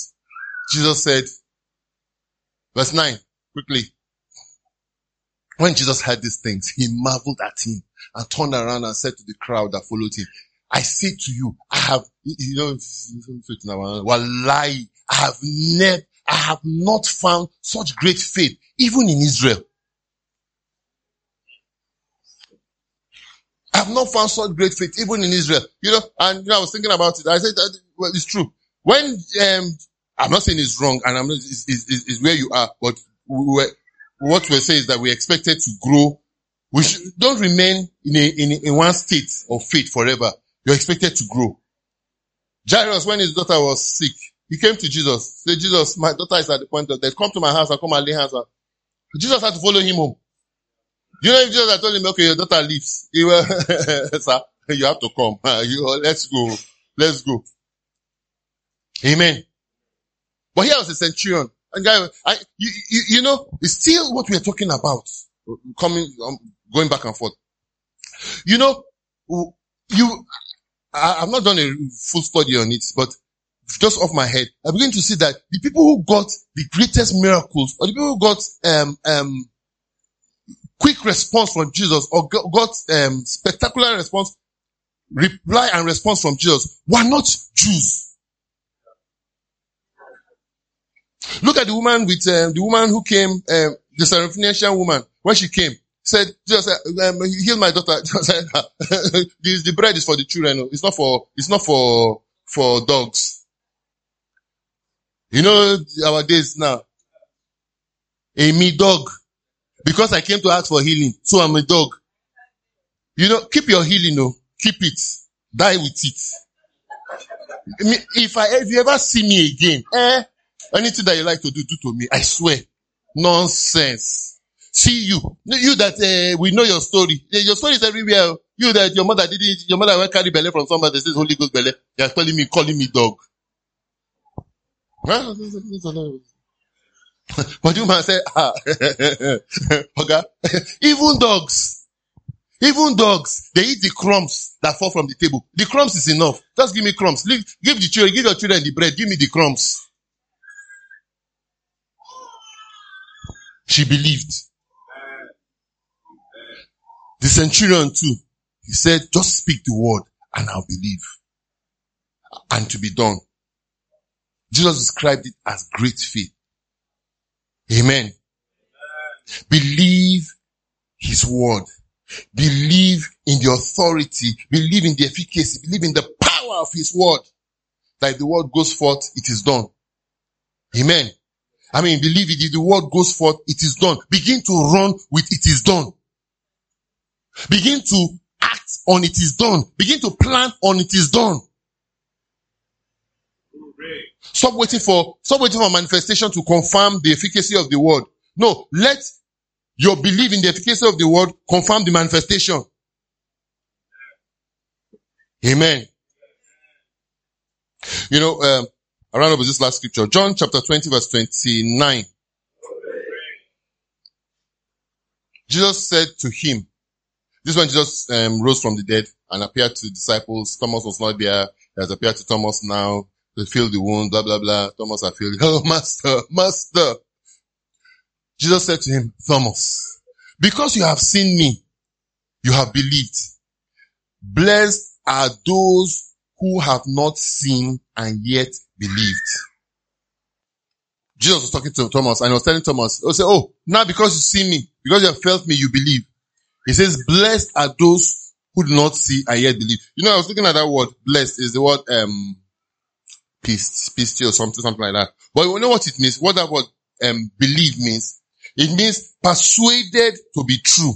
Jesus said, verse 9, quickly. When Jesus heard these things, he marveled at him and turned around and said to the crowd that followed him, I say to you, I have, you know, lie. I have never, I have not found such great faith, even in Israel. I have not found such great faith, even in Israel. You know, and you know, I was thinking about it. I said, that, well, it's true. When, um, I'm not saying it's wrong and I'm not, it's, it's where you are, but we what we're saying is that we're expected to grow. We should, don't remain in a, in, a, in one state of faith forever. You're expected to grow. Jairus, when his daughter was sick, he came to Jesus. Said, Jesus, my daughter is at the point of death. Come to my house and come and lay hands on. Jesus had to follow him home. You know, if Jesus had told him, okay, your daughter leaves, he will, [laughs] sir, you have to come. [laughs] You, let's go. Let's go. Amen. But here was a centurion. And guy, I, you, you, you know, it's still what we are talking about. Coming, um, going back and forth. You know, you, I, have not done a full study on it, but just off my head, I begin to see that the people who got the greatest miracles, or the people who got, um, um, quick response from Jesus, or God's um, spectacular response, reply and response from Jesus, were not Jews. Look at the woman with um, the woman who came, um, the Syrophoenician woman when she came. Said, just um, heal my daughter. [laughs] Said, [laughs] the, the bread is for the children. It's not for, it's not for, for dogs. You know, our days now. A me dog. Because I came to ask for healing. So I'm a dog. You know, keep your healing, no. Keep it. Die with it. If I, if you ever see me again, eh, Anything that you like to do, do to me. I swear. Nonsense. See you. You that uh, we know your story. Your story is everywhere. You that your mother did it. Your mother went carry belly from somebody that says Holy Ghost belly. They are calling me, calling me dog. [laughs] but you man say, ah, [laughs] okay. [laughs] Even dogs, even dogs, they eat the crumbs that fall from the table. The crumbs is enough. Just give me crumbs. Leave, give the children, give your children the bread. Give me the crumbs. She believed. The centurion too. He said, just speak the word and I'll believe. And to be done. Jesus described it as great faith. Amen. Believe his word. Believe in the authority. Believe in the efficacy. Believe in the power of his word. That if the word goes forth, it is done. Amen. I mean, believe it. If the word goes forth, it is done. Begin to run with it is done. Begin to act on it is done. Begin to plan on it is done. Stop waiting for, stop waiting for manifestation to confirm the efficacy of the word. No, let your belief in the efficacy of the word confirm the manifestation. Amen. You know, um, I ran with this last scripture. John chapter 20 verse 29. Jesus said to him, this one Jesus um, rose from the dead and appeared to disciples. Thomas was not there. He has appeared to Thomas now. They feel the wound, blah, blah, blah. Thomas I feel, [laughs] oh, master, master. Jesus said to him, Thomas, because you have seen me, you have believed. Blessed are those who have not seen and yet believed. Jesus was talking to Thomas and he was telling Thomas, he say, oh, now because you see me, because you have felt me, you believe. He says, blessed are those who do not see and yet believe. You know, I was looking at that word, blessed is the word, um, peace, peace or something, something like that. But you know what it means? What that word, um, believe means? It means persuaded to be true.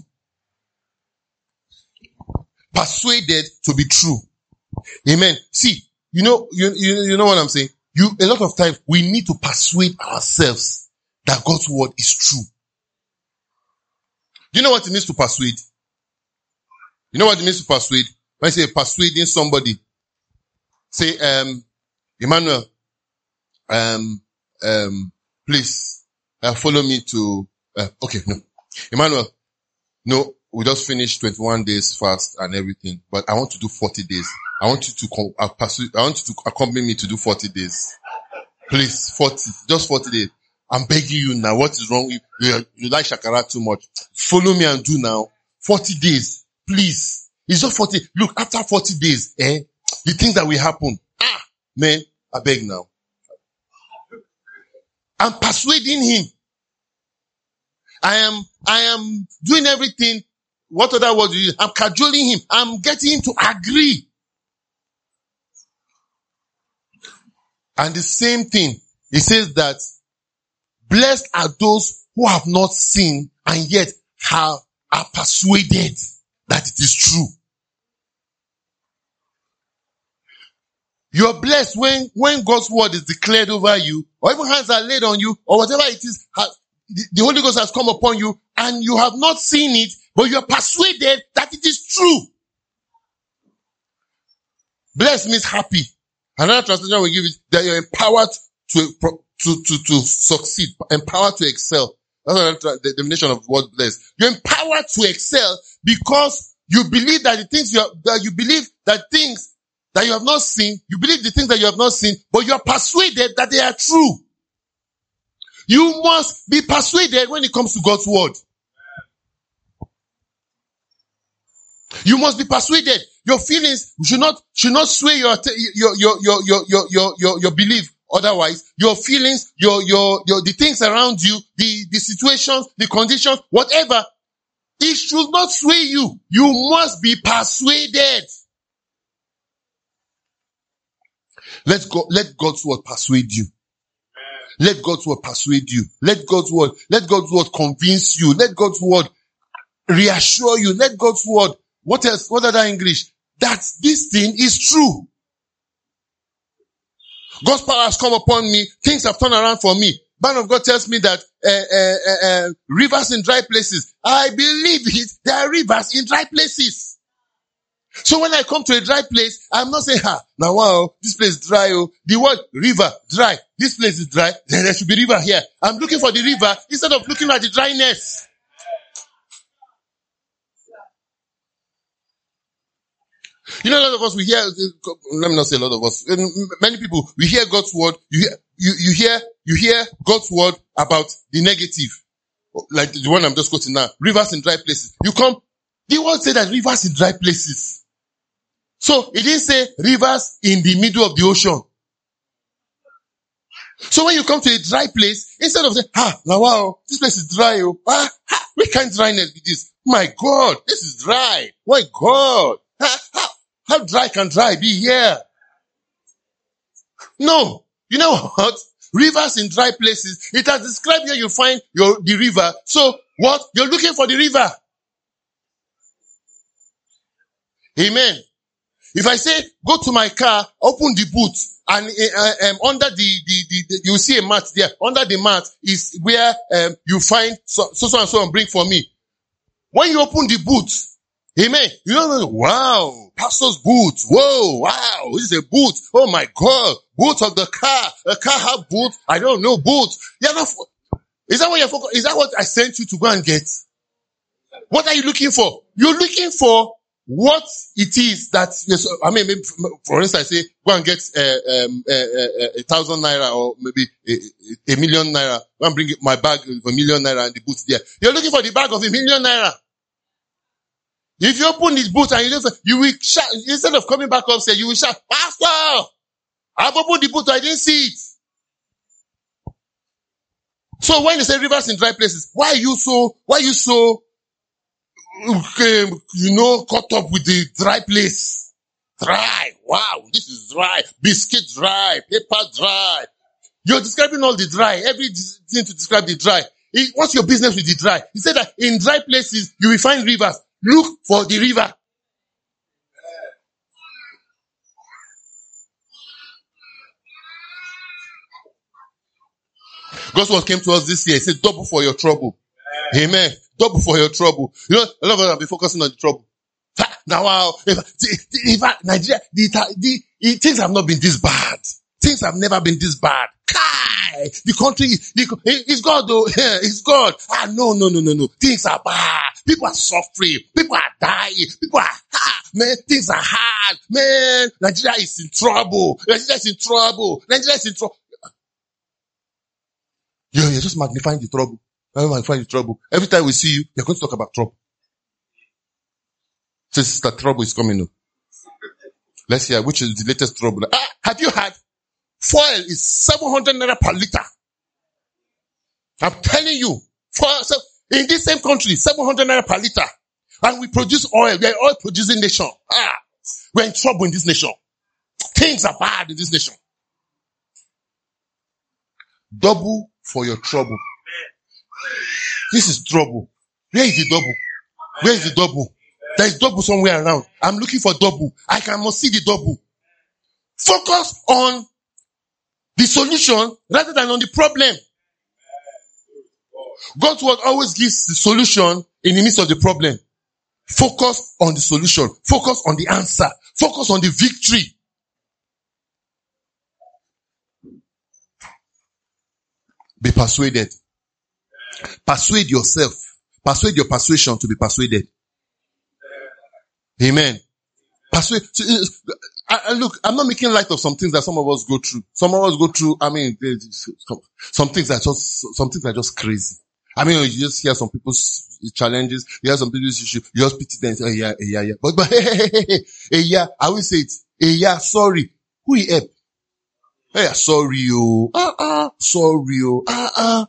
Persuaded to be true. Amen. See, you know, you, you, you know what I'm saying? You, a lot of times we need to persuade ourselves that God's word is true. Do you know what it means to persuade? You know what it means to persuade? When I say persuading somebody, say, um, Emmanuel, um, um, please uh, follow me to, uh, okay, no. Emmanuel, no, we just finished 21 days fast and everything, but I want to do 40 days. I want you to come, I, pursue, I want you to accompany me to do 40 days. Please, 40, just 40 days. I'm begging you now. What is wrong? You, you, you like Shakara too much. Follow me and do now. 40 days. Please. It's just 40. Look, after 40 days, eh, the things that will happen. Ah, man, I beg now. I'm persuading him. I am, I am doing everything. What other word do you I'm cajoling him. I'm getting him to agree. And the same thing, he says that blessed are those who have not seen and yet have, are persuaded that it is true. You are blessed when, when God's word is declared over you, or even hands are laid on you, or whatever it is, the, Holy Ghost has come upon you, and you have not seen it, but you are persuaded that it is true. Blessed means happy. Another translation will give it that you're empowered to, to, to, to succeed, empowered to excel. That's the definition of what blessed. You're empowered to excel because you believe that the things you are, that you believe that things that you have not seen, you believe the things that you have not seen, but you are persuaded that they are true. You must be persuaded when it comes to God's word. You must be persuaded. Your feelings should not, should not sway your, your, your, your, your, your, your, your belief. Otherwise, your feelings, your, your, your, the things around you, the, the situations, the conditions, whatever, it should not sway you. You must be persuaded. Let God, let God's word persuade you. Let God's word persuade you. Let God's word, let God's word convince you. Let God's word reassure you. Let God's word, what else, what other English? That this thing is true. God's power has come upon me. Things have turned around for me. Man of God tells me that uh, uh, uh, rivers in dry places. I believe it. There are rivers in dry places. So when I come to a dry place, I'm not saying, ha, now wow, oh, this place is dry. Oh, the word river, dry. This place is dry. [laughs] There should be river here. I'm looking for the river instead of looking at the dryness. You know, a lot of us, we hear, let me not say a lot of us, um, many people, we hear God's word, you hear, you, you hear, you hear God's word about the negative. Like the one I'm just quoting now, rivers in dry places. You come, the word say that rivers in dry places. So it didn't say rivers in the middle of the ocean. So when you come to a dry place, instead of saying, ah, now wow, this place is dry, oh, ah, ah, we can't dryness with this. My God, this is dry. My God, ah, how, how dry can dry be here? No, you know [laughs] what? Rivers in dry places. It has described here you find your, the river. So what? You're looking for the river. Amen. If I say, go to my car, open the boot, and uh, um, under the, the, the, the, you see a mat there. Under the mat is where um, you find so, so, and so and bring for me. When you open the boot, amen, you don't know, wow, pastor's boot, whoa, wow, this is a boot. Oh my God, boot of the car. A car have boot. I don't know, boot. You're not, is that what you're focused? Is that what I sent you to go and get? What are you looking for? You're looking for what it is that yes, I mean, maybe, for instance, I say go and get uh, um, uh, uh, a thousand naira or maybe a, a million naira. Go and bring my bag of a million naira and the boots there. You're looking for the bag of a million naira. If you open this boot and you look, you will shout instead of coming back up, say you will shout, Pastor, I've opened the boot, I didn't see it. So when you say rivers in dry places, why are you so? Why are you so you know, caught up with the dry place. Dry. Wow, this is dry. Biscuit dry. Paper dry. You're describing all the dry. Everything to describe the dry. What's your business with the dry? He said that in dry places, you will find rivers. Look for the river. God's word came to us this year. He said, double for your trouble. Amen double for your trouble. You know, a lot of us been focusing on the trouble. Now, if, if, if Nigeria, the, the, the, things have not been this bad. Things have never been this bad. Kai! The country, the, it's God though. [laughs] Yeah, it's God. Ah, no, no, no, no, no. Things are bad. People are suffering. People are dying. People are, ah, man, things are hard. Man, Nigeria is in trouble. Nigeria is in trouble. Nigeria is in trouble. Yeah, you're just magnifying the trouble. You're magnifying the trouble. Every time we see you, you're going to talk about trouble. So sister, trouble is coming. Up. Let's hear which is the latest trouble. Ah, have you had? Fuel is 700 naira per liter. I'm telling you, for, so in this same country, 700 naira per liter. And we produce oil. We are oil producing nation. Ah, we're in trouble in this nation. Things are bad in this nation. Double for your trouble. This is trouble. Where is the double? Where is the double? There is double somewhere around. I'm looking for double. I can must see the double. Focus on the solution rather than on the problem. God's word always gives the solution in the midst of the problem. Focus on the solution. Focus on the answer. Focus on the victory. Be persuaded. Persuade yourself. Persuade your persuasion to be persuaded. Amen. Persuade. I, I, look, I'm not making light of some things that some of us go through. Some of us go through. I mean, some, some things are just some things are just crazy. I mean, you just hear some people's challenges, you hear some people's issues, you just pity them. Say, oh, yeah, yeah, yeah. But, but, [laughs] hey, hey, hey, hey, hey, yeah, I will say it. Hey, yeah, sorry. Who he help? Hey, sorry, oh, ah, ah, sorry, oh, ah, ah.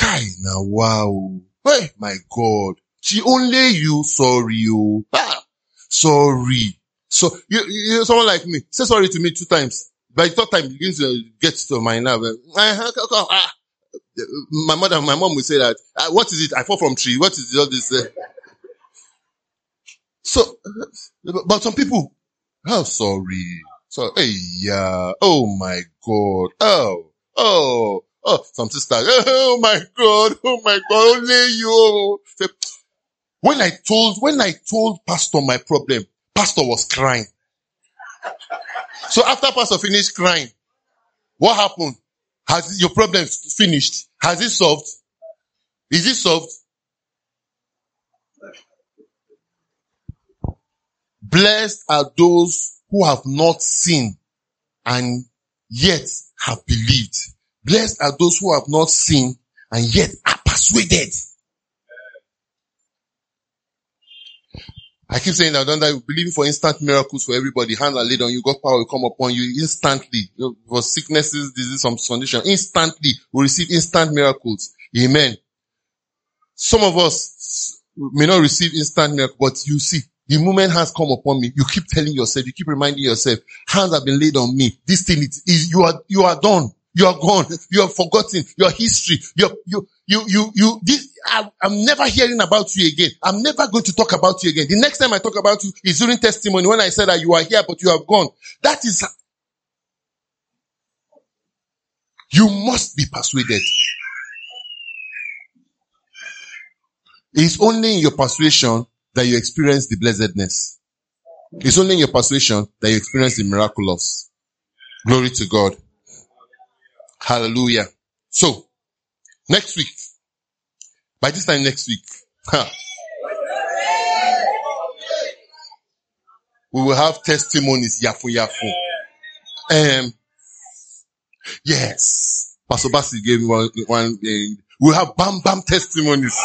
Kai, wow. Hey, my God. She only you, sorry, you. ah, sorry. So, you, you, someone like me, say sorry to me two times. By the third time, you begin to get to my nerve. Ah, ah, my mother, my mom will say that, uh, what is it? I fall from tree. What is all this? Uh? So, but some people, oh, sorry. So, hey, yeah. Oh my God. Oh, oh, oh, some sisters. Eh, oh my God. Oh my God. Only you. When I told, when I told pastor my problem, pastor was crying. So after pastor finished crying, what happened? Has your problem finished? Has it solved? Is it solved? Blessed are those who have not seen and yet have believed. Blessed are those who have not seen and yet are persuaded. I keep saying that, don't I? Believing for instant miracles for everybody. Hands are laid on you. God power will come upon you instantly. For sicknesses, disease, some condition. Instantly. We receive instant miracles. Amen. Some of us may not receive instant miracles, but you see, the moment has come upon me. You keep telling yourself, you keep reminding yourself, hands have been laid on me. This thing is, is you are, you are done. You are gone. You have forgotten your history. You, you, you, you, you, this, I, am never hearing about you again. I'm never going to talk about you again. The next time I talk about you is during testimony when I said that you are here, but you have gone. That is, you must be persuaded. It's only in your persuasion that you experience the blessedness. It's only in your persuasion that you experience the miraculous. Glory to God. Hallelujah. So, next week, by this time next week, huh, we will have testimonies, yafu yafu. Um, yes. Pastor Basi gave me one, one uh, we'll have bam bam testimonies.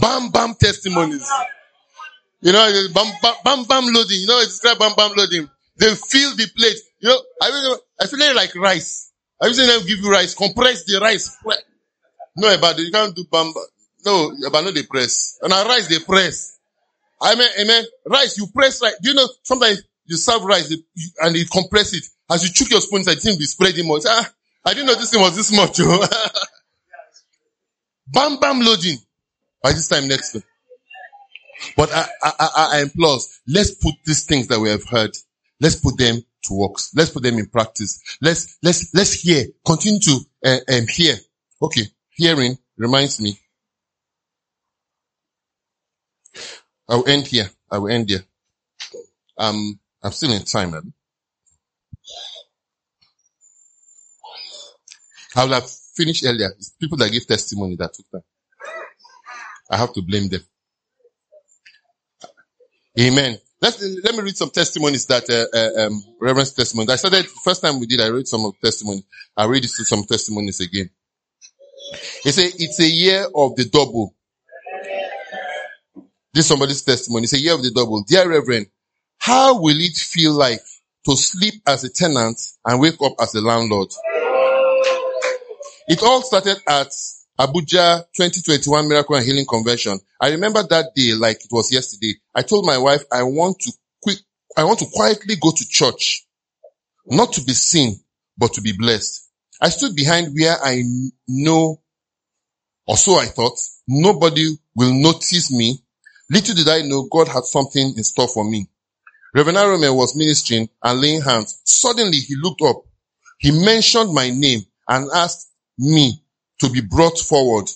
Bam bam testimonies. You know, bam bam bam, bam loading. You know, it's described bam bam loading. They fill the plate. You know, I mean, I feel like rice. You seen them give you rice? Compress the rice. No, but you can't do bamba. No, but no, they press. And a rice, they press. I mean, amen. Rice, you press right. Do you know, sometimes you serve rice and you compress it. As you chook your spoon, I think be spreading more. Ah, I didn't know this thing was this much. [laughs] bam, bam loading. By this time next time. But I, I, I, I implore let's put these things that we have heard, let's put them to works. Let's put them in practice. Let's, let's, let's hear, continue to uh, um, hear. Okay. Hearing reminds me. I will end here. I will end here. Um, I'm still in time. I would have finished earlier. It's people that give testimony that took time. I have to blame them. Amen. Let, let me read some testimonies that, uh, uh, um, Reverend's testimony. I started, first time we did, I read some of testimonies. I read some testimonies again. He said, it's a year of the double. This is somebody's testimony. It's a year of the double. Dear Reverend, how will it feel like to sleep as a tenant and wake up as a landlord? It all started at Abuja 2021 Miracle and Healing Convention. I remember that day like it was yesterday. I told my wife I want to quick, I want to quietly go to church, not to be seen, but to be blessed. I stood behind where I know, or so I thought, nobody will notice me. Little did I know God had something in store for me. Reverend Arome was ministering and laying hands. Suddenly he looked up. He mentioned my name and asked me to be brought forward.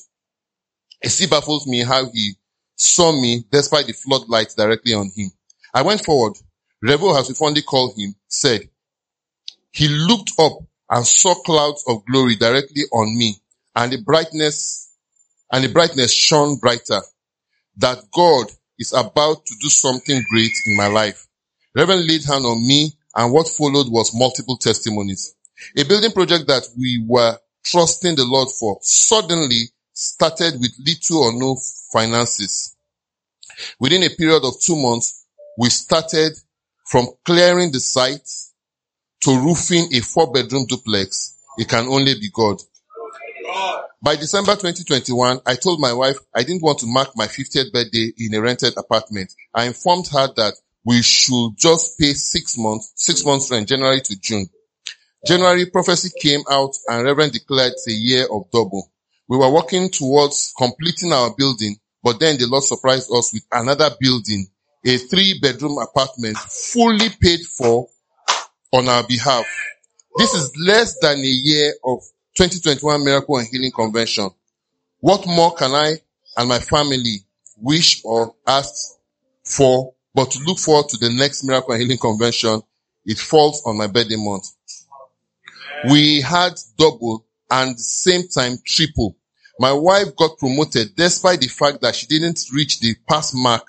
It still baffles me how he saw me despite the floodlights directly on him. I went forward. Revo, as we fondly call him, said, he looked up and saw clouds of glory directly on me and the brightness, and the brightness shone brighter that God is about to do something great in my life. Reverend laid hand on me and what followed was multiple testimonies. A building project that we were trusting the Lord for suddenly started with little or no finances. Within a period of two months, we started from clearing the site to roofing a four bedroom duplex. It can only be God. By December 2021, I told my wife I didn't want to mark my 50th birthday in a rented apartment. I informed her that we should just pay six months, six months rent, January to June. January prophecy came out and Reverend declared it's a year of double. We were working towards completing our building, but then the Lord surprised us with another building, a three bedroom apartment fully paid for on our behalf. This is less than a year of 2021 Miracle and Healing Convention. What more can I and my family wish or ask for but to look forward to the next Miracle and Healing Convention? It falls on my birthday month we had double and same time triple. My wife got promoted despite the fact that she didn't reach the pass mark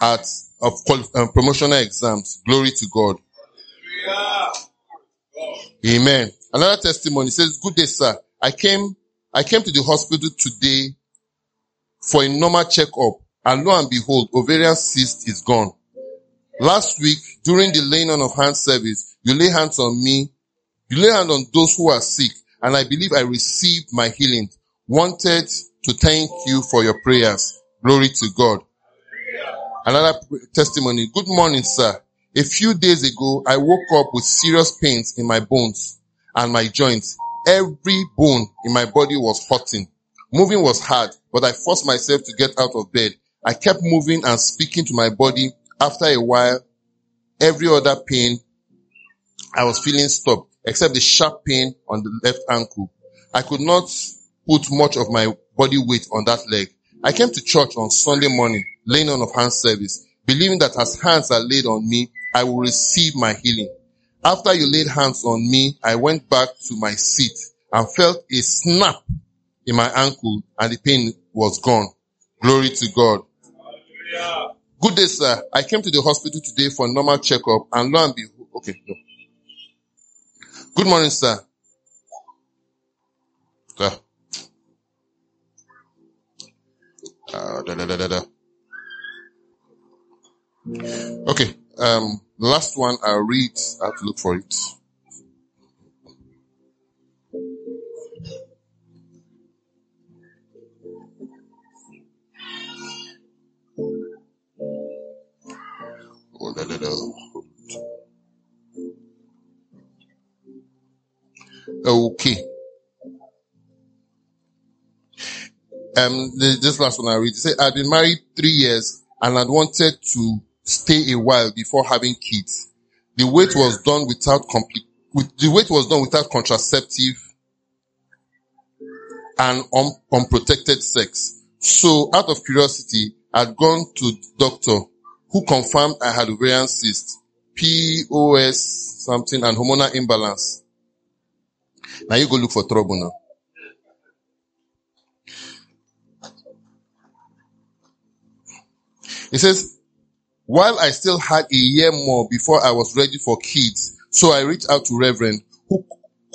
at of um, promotional exams. Glory to God. Amen. Another testimony says, good day, sir. I came, I came to the hospital today for a normal checkup and lo and behold, ovarian cyst is gone. Last week, during the laying on of hands service, you lay hands on me you lay hand on those who are sick, and I believe I received my healing. Wanted to thank you for your prayers. Glory to God. Another testimony. Good morning, sir. A few days ago, I woke up with serious pains in my bones and my joints. Every bone in my body was hurting. Moving was hard, but I forced myself to get out of bed. I kept moving and speaking to my body. After a while, every other pain I was feeling stopped except the sharp pain on the left ankle. I could not put much of my body weight on that leg. I came to church on Sunday morning, laying on of hands service, believing that as hands are laid on me, I will receive my healing. After you laid hands on me, I went back to my seat and felt a snap in my ankle and the pain was gone. Glory to God. Good day, sir. I came to the hospital today for a normal checkup and lo and behold, okay, no. Good morning, sir. Uh, da, da, da, okay. Um, last one I'll read. I have to look for it. Oh, da, da, da. Okay. Um, this last one I read. It said, I'd been married three years and I'd wanted to stay a while before having kids. The wait was done without complete, with, the wait was done without contraceptive and un, unprotected sex. So out of curiosity, I'd gone to doctor who confirmed I had ovarian cyst, POS something and hormonal imbalance. Now you go look for trouble now. He says, while I still had a year more before I was ready for kids, so I reached out to Reverend who,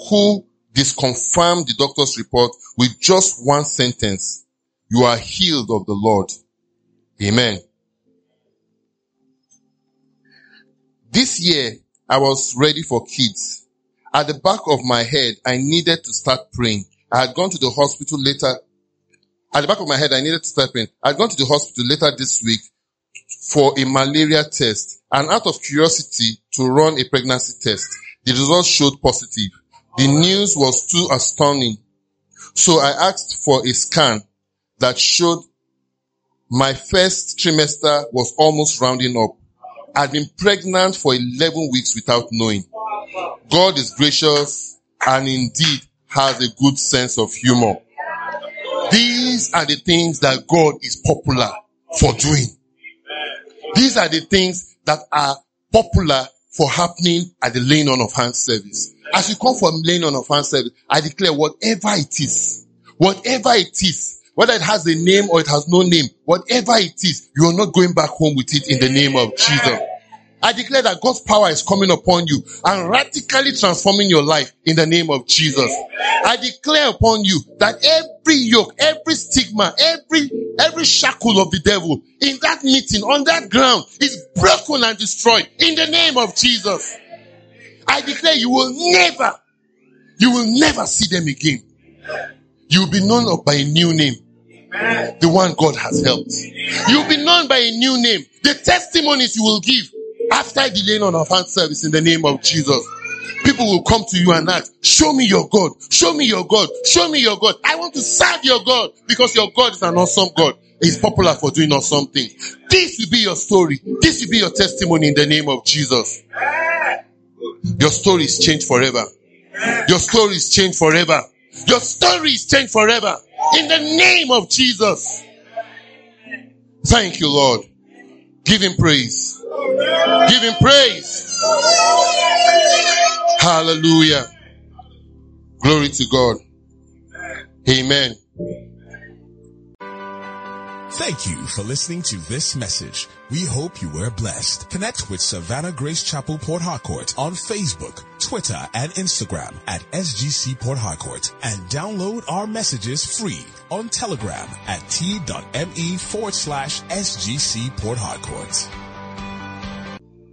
who disconfirmed the doctor's report with just one sentence. You are healed of the Lord. Amen. This year, I was ready for kids. At the back of my head, I needed to start praying. I had gone to the hospital later. At the back of my head, I needed to start praying. I had gone to the hospital later this week for a malaria test and out of curiosity to run a pregnancy test. The results showed positive. The news was too astounding. So I asked for a scan that showed my first trimester was almost rounding up. I'd been pregnant for 11 weeks without knowing. God is gracious and indeed has a good sense of humor. These are the things that God is popular for doing. These are the things that are popular for happening at the laying on of hands service. As you come from laying on of hands service, I declare whatever it is, whatever it is, whether it has a name or it has no name, whatever it is, you are not going back home with it in the name of Jesus. I declare that God's power is coming upon you and radically transforming your life in the name of Jesus. I declare upon you that every yoke, every stigma, every, every shackle of the devil in that meeting, on that ground is broken and destroyed in the name of Jesus. I declare you will never, you will never see them again. You will be known by a new name. The one God has helped. You'll be known by a new name. The testimonies you will give after the laying on of hand service in the name of Jesus. People will come to you and ask, show me your God, show me your God, show me your God. I want to serve your God because your God is an awesome God. He's popular for doing awesome things. This will be your story. This will be your testimony in the name of Jesus. Your story is changed forever. Your story is changed forever. Your story is changed forever. In the name of Jesus. Thank you, Lord. Give him praise. Give him praise. Hallelujah. Glory to God. Amen. Thank you for listening to this message. We hope you were blessed. Connect with Savannah Grace Chapel Port Harcourt on Facebook, Twitter, and Instagram at SGC Port Harcourt and download our messages free on Telegram at t.me forward slash SGC Port Harcourt.